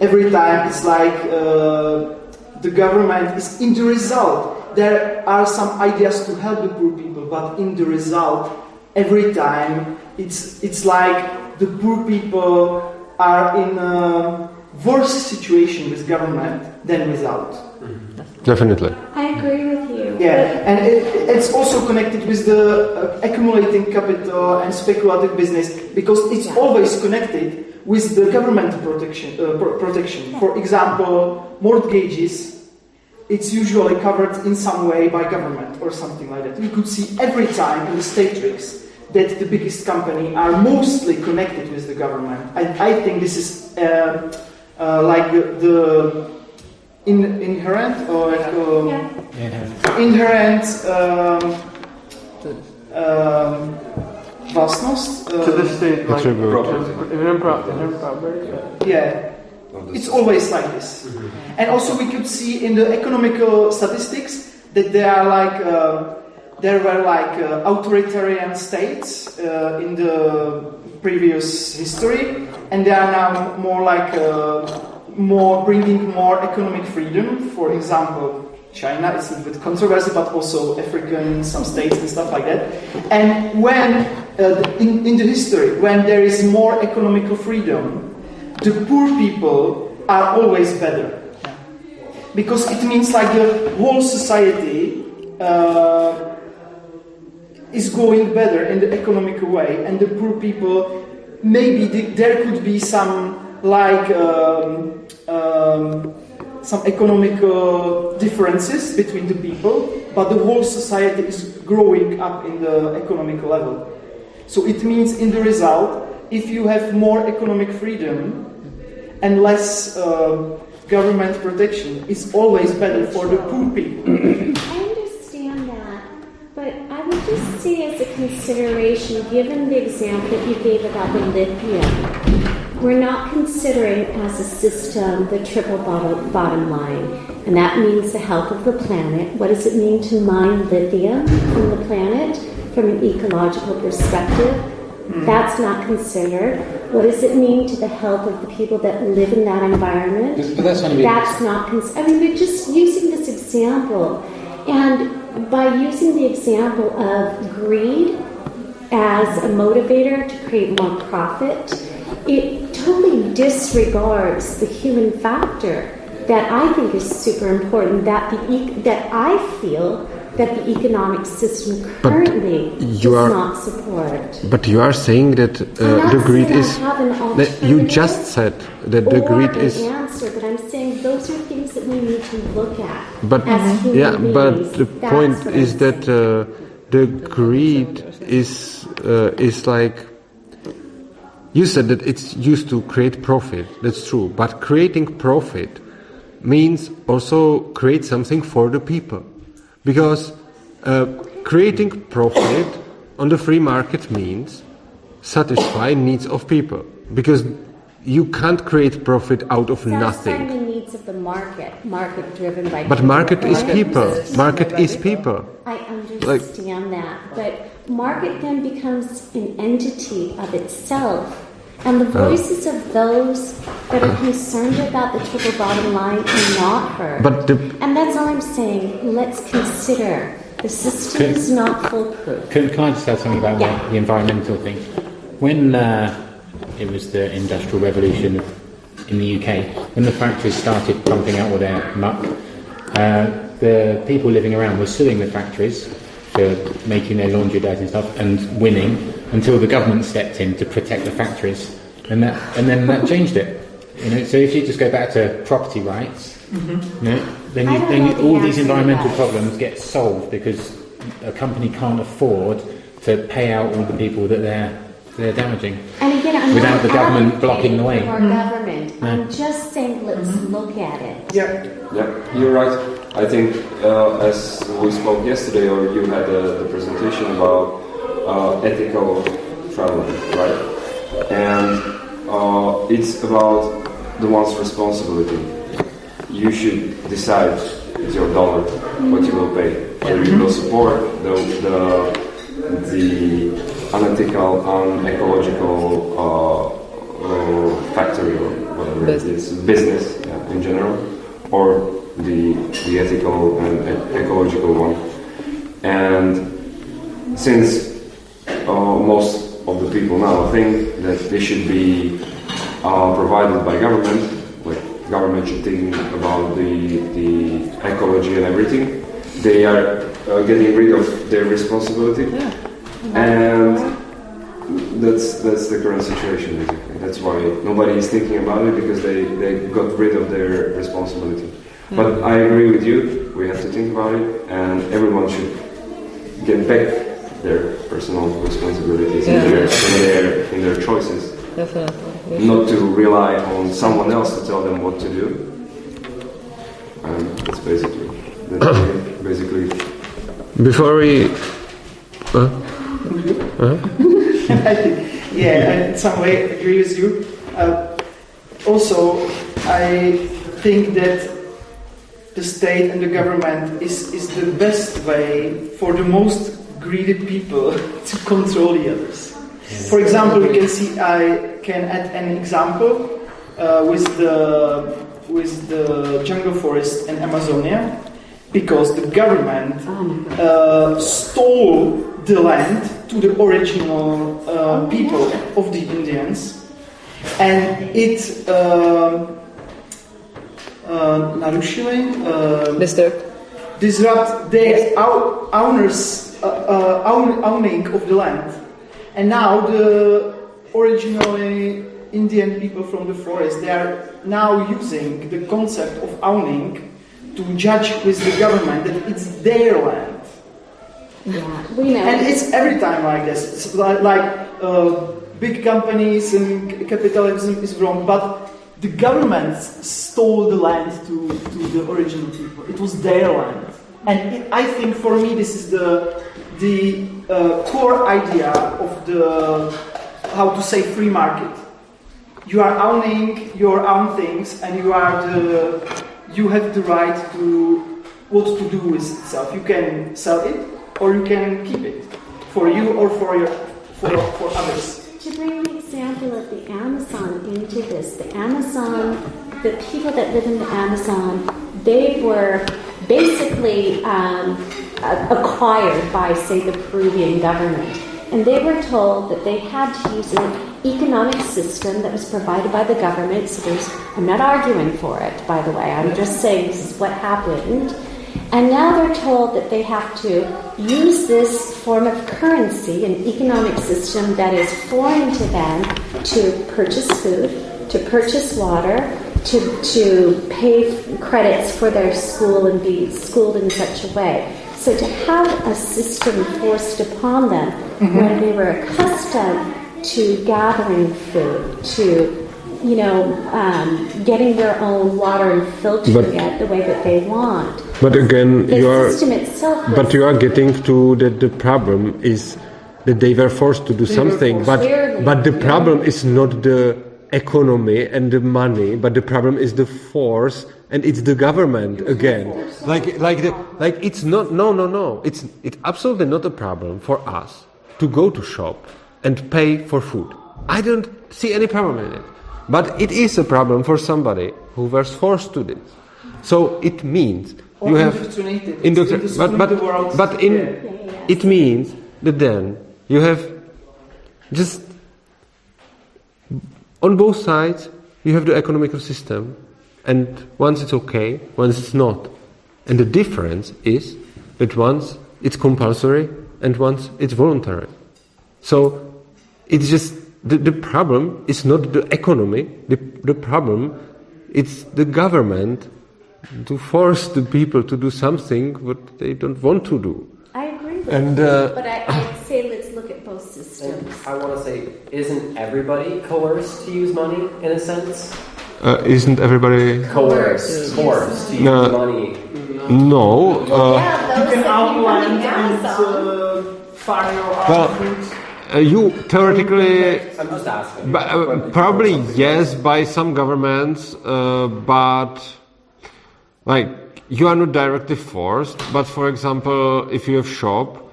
every time it's like uh, the government is in the result. There are some ideas to help the poor people, but in the result, every time it's it's like the poor people are in a worse situation with government than without. Definitely. I agree with you. Yeah, and it, it's also connected with the uh, accumulating capital and speculative business because it's yeah. always connected with the government protection. Uh, pro- protection. Yeah. For example, mortgages, it's usually covered in some way by government or something like that. We could see every time in the statrix that the biggest company are mostly connected with the government. And I think this is uh, uh like the, the in, inherent or like, um, yeah. inherent um, um, vlastnost to the state like property. Yeah, it's always like this. Mm-hmm. And also, we could see in the economical statistics that there are like uh, there were like uh, authoritarian states uh, in the previous history, and they are now more like uh, more bringing more economic freedom. For example, China is a bit controversial, but also African, some states and stuff like that. And when uh, in, in the history, when there is more economical freedom, the poor people are always better. Because it means like the whole society uh, is going better in the economic way, and the poor people, maybe the, there could be some like um, um, some economical differences between the people, but the whole society is growing up in the economic level. So it means, in the result, if you have more economic freedom and less uh, government protection, it's always better for the poor people. I understand that, but I would as a consideration, given the example that you gave about the lithium we're not considering as a system the triple bottom, bottom line, and that means the health of the planet. What does it mean to mine lithium from the planet from an ecological perspective? Mm. That's not considered. What does it mean to the health of the people that live in that environment? But that's, that's not considered. I mean, we're just using this example. And by using the example of greed as a motivator to create more profit, it totally disregards the human factor that I think is super important. That the that I feel that the economic system currently you does are- not support. But you are saying that uh, the greed is. that you just said that the greed an is. answer, but I'm saying those are things that we need to look at But as human yeah, beings. but the That's point is that uh, the greed is uh, is like you said that it's used to create profit. That's true, but creating profit means also create something for the people, because uh, creating profit on the free market means satisfy needs of people, because you can't create profit out of Satisfying nothing. the needs of the market, market driven by. But people. market is people. Market is people. I understand that, but market then becomes an entity of itself. And the Oh. voices of those that are concerned about the triple bottom line are not heard. But the and that's all I'm saying. Let's consider the system Can- is not foolproof. Can, can I just add something about Yeah. the, the environmental thing? When uh, it was the Industrial Revolution in the UK, when the factories started pumping out all their muck, uh, the people living around were suing the factories for making their laundry dirty and stuff and winning until the government stepped in to protect the factories, and that and then that changed it. You know, so if you just go back to property rights, you know, then, you, then know you, the all these environmental that. problems get solved because a company can't afford to pay out all the people that they're they're damaging. And again, I'm Without not the government blocking the way. for government. I'm just saying, let's look at it. Yeah. Yeah, you're right. I think uh, as we spoke yesterday, or you had uh, the presentation about uh, ethical traveling, right? And uh, it's about the one's responsibility. You should decide with your dollar what you will pay. Whether you will support the the, the unethical, unecological uh, factory or whatever it is, business yeah, in general, or the the ethical and ecological one. And since uh, most of the people now think that they should be uh, provided by government, like government should think about the the ecology and everything, they are uh, getting rid of their responsibility, and that's that's the current situation basically. That's why nobody is thinking about it because they, they got rid of their responsibility. But I agree with you. We have to think about it, and everyone should get back their personal responsibilities in, their, in their in their choices, Definitely. not to rely on someone else to tell them what to do. And that's basically that's basically before we. Uh, yeah, I in some way agree with you. Uh, also, I think that the state and the government is, is the best way for the most greedy people to control the others. For example, we can see I can add an example uh, with the with the jungle forest in Amazonia because the government uh, stole the land to the original uh, people of the Indians, and it um, uh, uh, disrupt their owners uh, uh, own, owning of the land, and now the originally Indian people from the forest they are now using the concept of owning to judge with the government that it's their land. Yeah, we know. And it's every time like this. It's like, like uh, big companies and capitalism is wrong, but the government stole the land to, to the original people. It was their land. And it, I think for me this is the, the uh, core idea of the, how to say, free market. You are owning your own things and you are the, you have the right to what to do with itself. You can sell it or you can keep it for you or for your for, for others. To bring the example of the Amazon into this, the Amazon, the people that live in the Amazon, they were basically um, acquired by, say, the Peruvian government. And they were told that they had to use an economic system that was provided by the government. So there's, I'm not arguing for it, by the way. I'm just saying this is what happened. And now they're told that they have to use this form of currency, an economic system that is foreign to them, to purchase food, to purchase water, to, to pay credits for their school and be schooled in such a way. So to have a system forced upon them mm-hmm. where they were accustomed to gathering food, to you know, um, getting their own water and filtering but, it the way that they want. But again, the you are. Itself but you are getting to that the problem is that they were forced to do something. But but the problem is not the economy and the money, but the problem is the force and it's the government again. Like like the like it's not no no no. It's it's absolutely not a problem for us to go to shop and pay for food. I don't see any problem in it. But it is a problem for somebody who was forced to this. So it means or you have indoctrinated, but but but in yeah. it means that then you have just on both sides you have the economical system, and once it's okay, once it's not, and the difference is that once it's compulsory and once it's voluntary. So it's just the, the problem is not the economy, the, the problem it's the government to force the people to do something what they don't want to do. I agree and, uh, But I, I'd both systems. I want to say, isn't everybody coerced to use money in a sense? Uh, isn't everybody coerced, coerced to use no, money? No. Uh, yeah, you can outland and uh, fire well, uh, you theoretically, uh, probably yes by some governments, uh, but like you are not directly forced. But for example, if you have shop,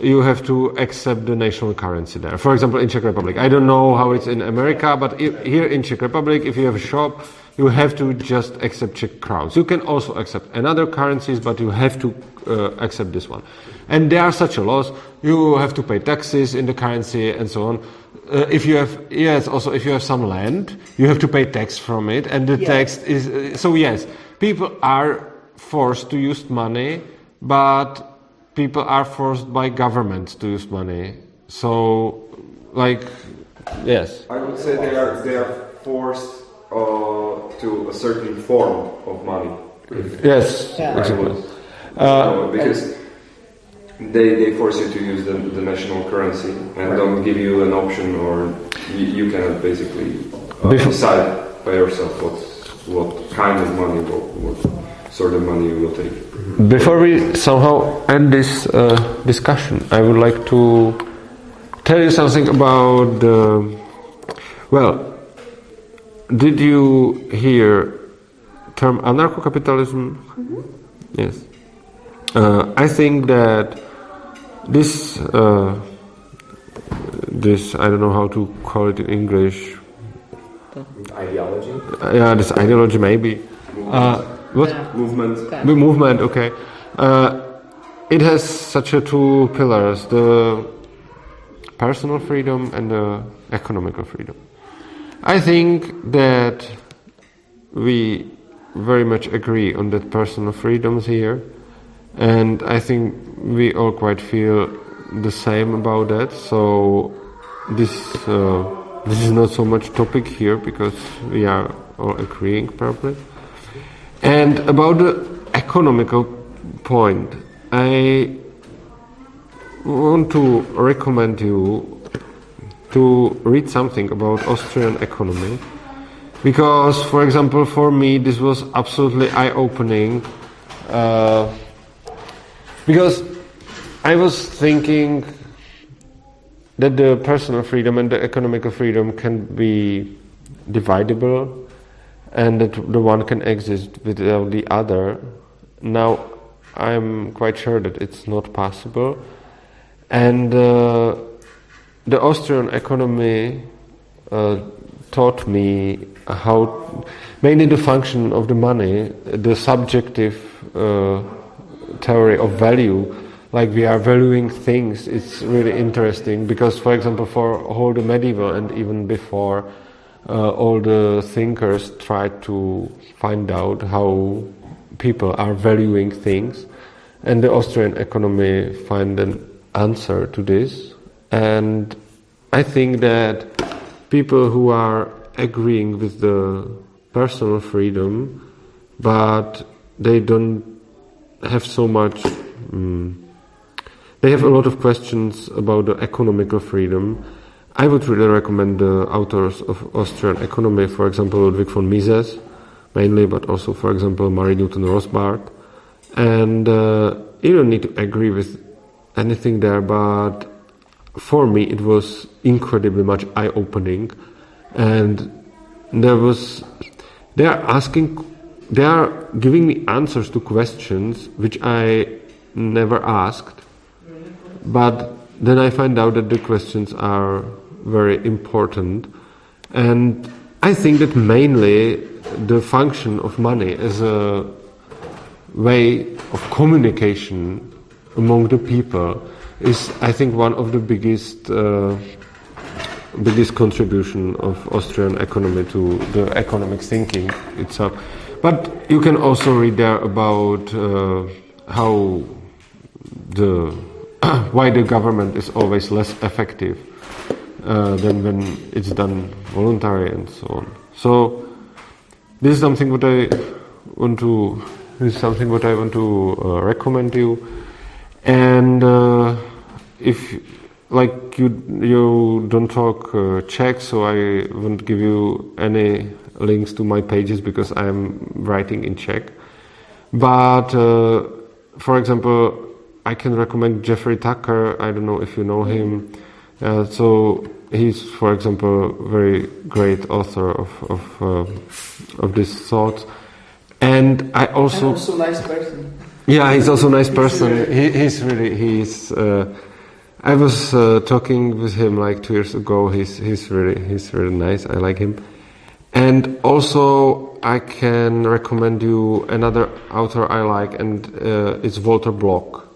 you have to accept the national currency there. For example, in Czech Republic, I don't know how it's in America, but here in Czech Republic, if you have a shop, you have to just accept Czech crowns. You can also accept another currencies, but you have to uh, accept this one. And there are such a laws. You have to pay taxes in the currency and so on. Uh, if you have, yes, also if you have some land, you have to pay tax from it, and the yes. tax is. Uh, so yes, people are forced to use money, but people are forced by governments to use money. So, like, yes. I would say they are they are forced uh, to a certain form of money. Yes, yeah. exactly. Uh, because they, they force you to use the, the national currency and right. don't give you an option or you, you cannot basically uh, decide by yourself what, what kind of money, what, what sort of money you will take. Before we somehow end this uh, discussion, I would like to tell you something about the. Well, did you hear term anarcho-capitalism? Mm-hmm. Yes. Uh, I think that this uh, this I don't know how to call it in English. Ideology. Uh, yeah, this ideology maybe. Uh, what movement? The movement. Okay. Uh, it has such a two pillars: the personal freedom and the economical freedom. I think that we very much agree on that personal freedoms here and I think we all quite feel the same about that. So this uh, this is not so much topic here because we are all agreeing probably. And about the economical point, I want to recommend you to read something about Austrian economy because, for example, for me this was absolutely eye-opening. Uh, because I was thinking that the personal freedom and the economical freedom can be dividable and that the one can exist without the other. Now I'm quite sure that it's not possible. And uh, the Austrian economy uh, taught me how mainly the function of the money, the subjective uh, theory of value, like we are valuing things. It's really interesting because, for example, for all the medieval and even before, uh, all the thinkers try to find out how people are valuing things, and the Austrian economy find an answer to this. And I think that people who are agreeing with the personal freedom, but they don't have so much. Um, they have a lot of questions about the economical freedom. I would really recommend the authors of Austrian economy, for example, Ludwig von Mises, mainly, but also, for example, Murray Newton Rothbard. And uh, you don't need to agree with anything there, but for me it was incredibly much eye opening. And there was, they are asking, they are giving me answers to questions which I never asked. But then I find out that the questions are very important. And I think that mainly the function of money as a way of communication among the people is, I think, one of the biggest uh, biggest contribution of Austrian economy to the economic thinking itself. But you can also read there about uh, how the why the government is always less effective uh, than when it's done voluntary and so on. So this is something what I want to this is something what I want to uh, recommend you. And uh, if like you you don't talk uh, Czech, so I won't give you any links to my pages because I am writing in Czech. But uh, for example, I can recommend Jeffrey Tucker. I don't know if you know him. Uh, so he's, for example, a very great author of of, uh, of this thought. And I also and also nice person. Yeah, he's also a nice person. He, he's really he's. Uh, I was uh, talking with him like two years ago. He's he's really he's really nice. I like him. And also, I can recommend you another author I like, and uh, it's Walter Block.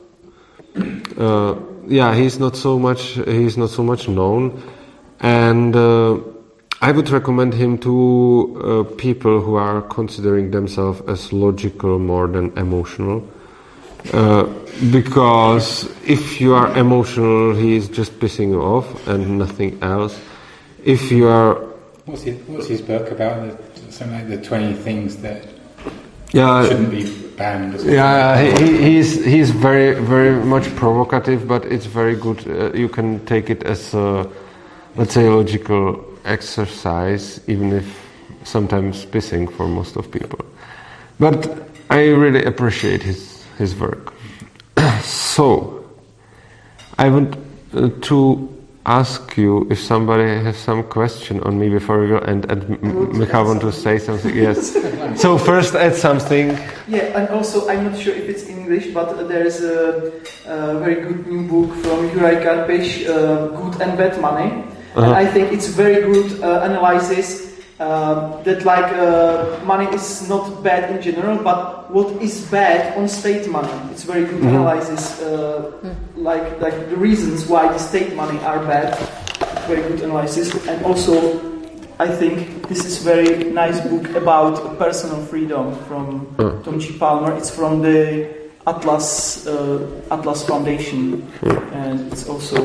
Uh, yeah, he's not so much he's not so much known, and uh, I would recommend him to uh, people who are considering themselves as logical more than emotional. Uh, because if you are emotional, he is just pissing you off and nothing else. If you are, what's his, what's his book about? The, something like the twenty things that yeah shouldn't be banned. Yeah, he, he's he's very very much provocative, but it's very good. Uh, you can take it as a, let's say, logical exercise, even if sometimes pissing for most of people. But I really appreciate his his work. so, I want uh, to ask you if somebody has some question on me before we go, and, and Michal want to say something. Yes. so first, add something. Yeah, and also I'm not sure if it's in English, but there is a, a very good new book from Juraj Karpiš, uh, "Good and Bad Money," Uh-huh. and I think it's very good uh, analysis uh, that like uh, money is not bad in general, but what is bad on state money. It's very good Mhm. analysis, uh, like like the reasons why the state money are bad. Very good analysis, and also I think this is very nice book about personal freedom from Uh. Tom G. Palmer. It's from the Atlas uh, Atlas Foundation, and it's also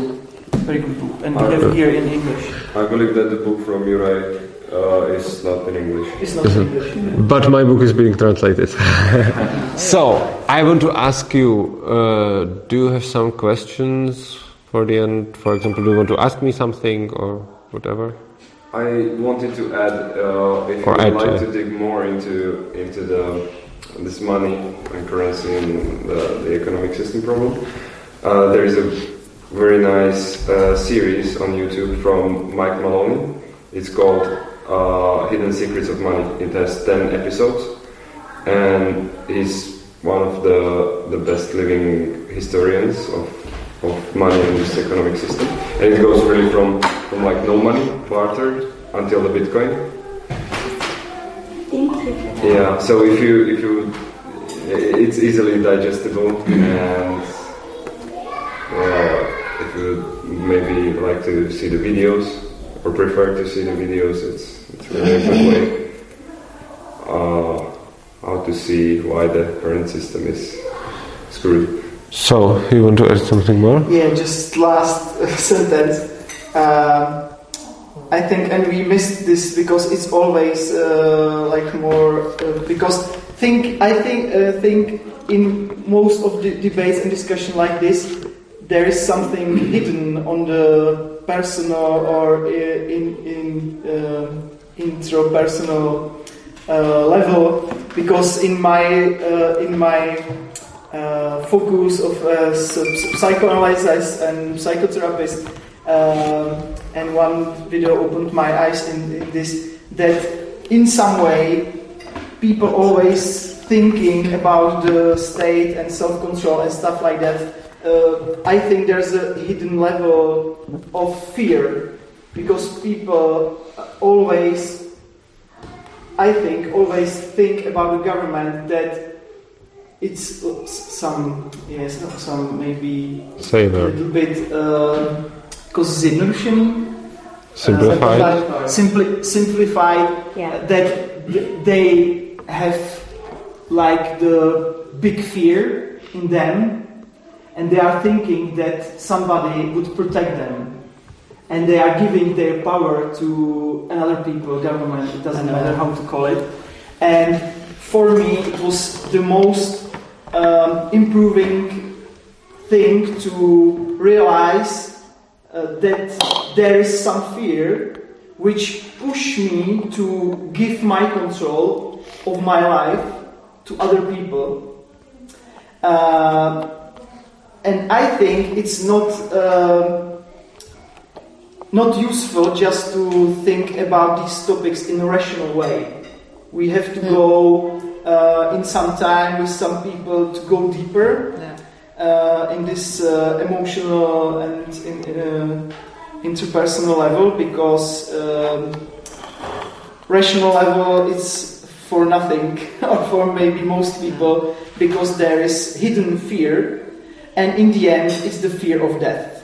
very good book. And we have here in English. I believe that the book from Juraj uh, is not in English. It's not in English. But my book is being translated. so I want to ask you: uh, Do you have some questions for the end? For example, do you want to ask me something or whatever? I wanted to add, uh, if Or you would add to like to dig more into into the this money and currency and the, the economic system problem, uh, there is a very nice uh, series on YouTube from Mike Maloney. It's called uh, Hidden Secrets of Money. It has ten episodes, and he's one of the the best living historians of of money and this economic system. And it goes really from from like no money, barter, until the Bitcoin. Thank you. for that. Yeah. So if you if you it's easily digestible and uh, if you maybe like to see the videos or prefer to see the videos, it's it's really a good way uh, how to see why the current system is screwed. So, you want to add something more? Yeah, just last sentence. Um, I think, and we missed this because it's always uh, like more uh, because think I think uh, think in most of the debates and discussion like this, there is something hidden on the personal or uh, in in intrapersonal uh, level because in my uh, in my uh, focus of uh, psychoanalysis and psychotherapist um and one video opened my eyes in, in this that in some way people always thinking about the state and self-control and stuff like that uh, i think there's a hidden level of fear because people always i think always think about the government that it's uh, some yes some maybe a little bit uh, because zjednodušený Simplified. uh, simpli- simplified Yeah. that they have like the big fear in them and they are thinking that somebody would protect them and they are giving their power to another people government it doesn't matter how to call it and for me it was the most um, improving thing to realize uh, that there is some fear which push me to give my control of my life to other people. Uh, and I think it's not um not useful just to think about these topics in a rational way. We have to go uh, in some time with some people to go deeper Yeah. uh, in this uh, emotional and in, uh, interpersonal level because um, rational level is for nothing or for maybe most people because there is hidden fear and in the end it's the fear of death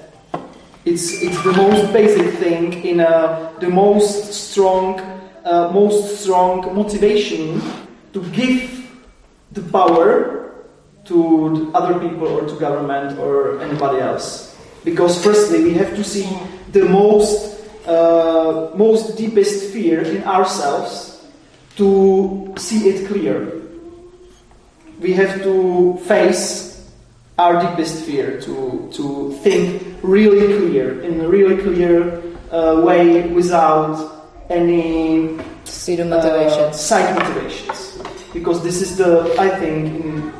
it's it's the most basic thing in a, the most strong uh, most strong motivation to give the power to the other people or to government or anybody else. Because firstly, we have to see the most, uh, most deepest fear in ourselves to see it clear. We have to face our deepest fear to, to think really clear, in a really clear uh, way without any Pseudo uh, motivations. side motivations. Because this is the, I think, in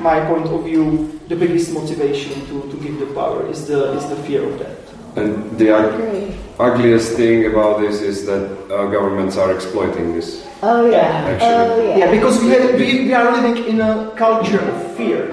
my point of view, the biggest motivation to, to give the power is the is the fear of that. And the ug- ugliest thing about this is that uh, governments are exploiting this. Oh yeah. Actually. Oh yeah. Yeah, because we, have, we, we are living in a culture of fear,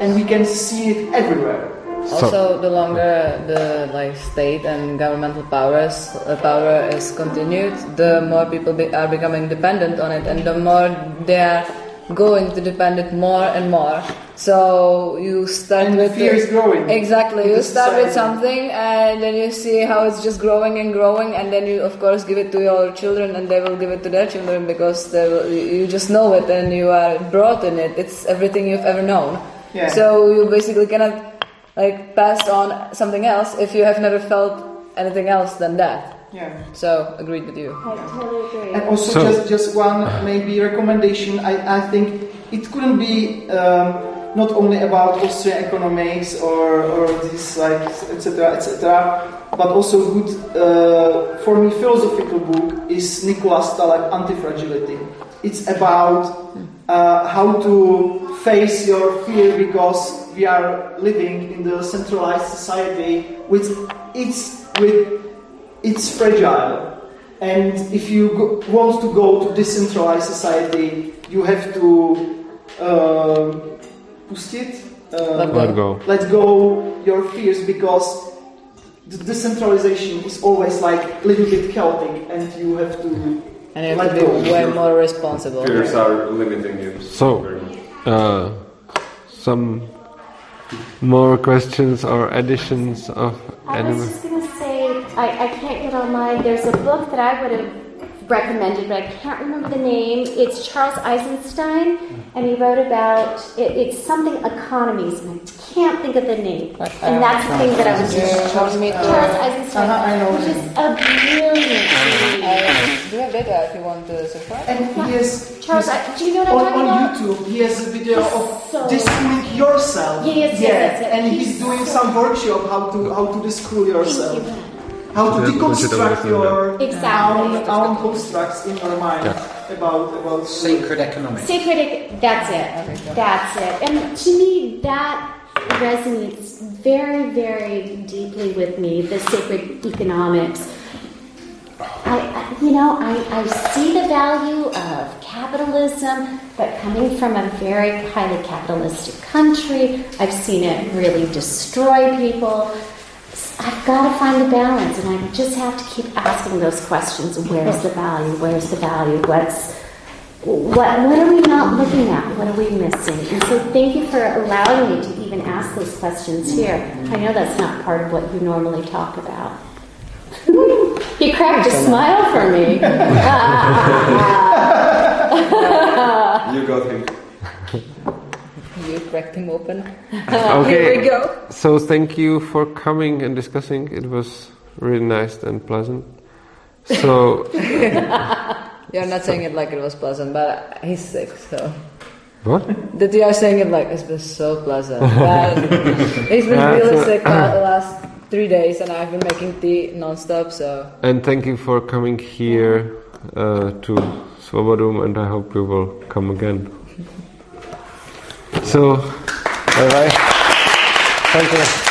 and we can see it everywhere. Also, the longer the like state and governmental powers uh, power is continued, the more people be, are becoming dependent on it, and the more they are going to depend it more and more. So you start And with fear is growing. Exactly, you the start with something, and then you see how it's just growing and growing, and then you of course give it to your children, and they will give it to their children because they will, you just know it and you are brought in it. It's everything you've ever known. Yeah. So you basically cannot like pass on something else if you have never felt anything else than that. Yeah. So agreed with you. I totally agree. And also, So- just just one maybe recommendation. I, I think it couldn't be um, not only about Austrian economics or or this like etc etc, but also good uh, for me philosophical book is Nicholas Taleb Antifragility. It's about uh, how to face your fear because we are living in the centralized society which it's with it's fragile and if you go, want to go to decentralized society you have to uh, pustit, uh, Let Let go. let go your fears because the decentralization is always like a little bit chaotic, and you have to. And you have to be way more responsible. Fears are limiting you. So- very much. Uh, some more questions or additions of I was animal? just going to say, I, I can't get online. There's a book that I would have recommended, but I can't remember the name. It's Charles Eisenstein, and he wrote about it, it's something economies, and I can't think of the name. And that's the thing that I was just Charles Smith. Charles Eisenstein, Uh-huh, I know which him. is a brilliant read. Uh, do you have data if you want to subscribe? And he has Charles, he's- I, do you know what I'm on, talking on about? YouTube, he has a video of So- discooling yourself. Yes, yes, yeah, yes, yes. and he's, He's doing so- some workshop how to how to discool yourself, Thank you. How to Yeah, deconstruct your Exactly. own, own constructs in your mind about about Sacred economics. Sacred, ec- that's it. That's it. And to me, that resonates very, very deeply with me, the sacred economics. I, I- you know, I, I see the value of capitalism, but coming from a very highly capitalistic country, I've seen it really destroy people. I've got to find the balance, and I just have to keep asking those questions. Where's the value? Where's the value? What's what, what are we not looking at? What are we missing? And so thank you for allowing me to even ask those questions here. I know that's not part of what you normally talk about. he cracked a smile for me. You got him. You cracked him open. Okay. Here we go. So thank you for coming and discussing. It was really nice and pleasant. So You're not saying it like it was pleasant, but he's sick, so. what? That you are saying it like it's been so pleasant. He's been Yeah, really so- sick for the last three days, and I've been making tea non-stop. So And thank you for coming here uh, to Svobodum, and I hope you will come again. So, bye bye. Thank you.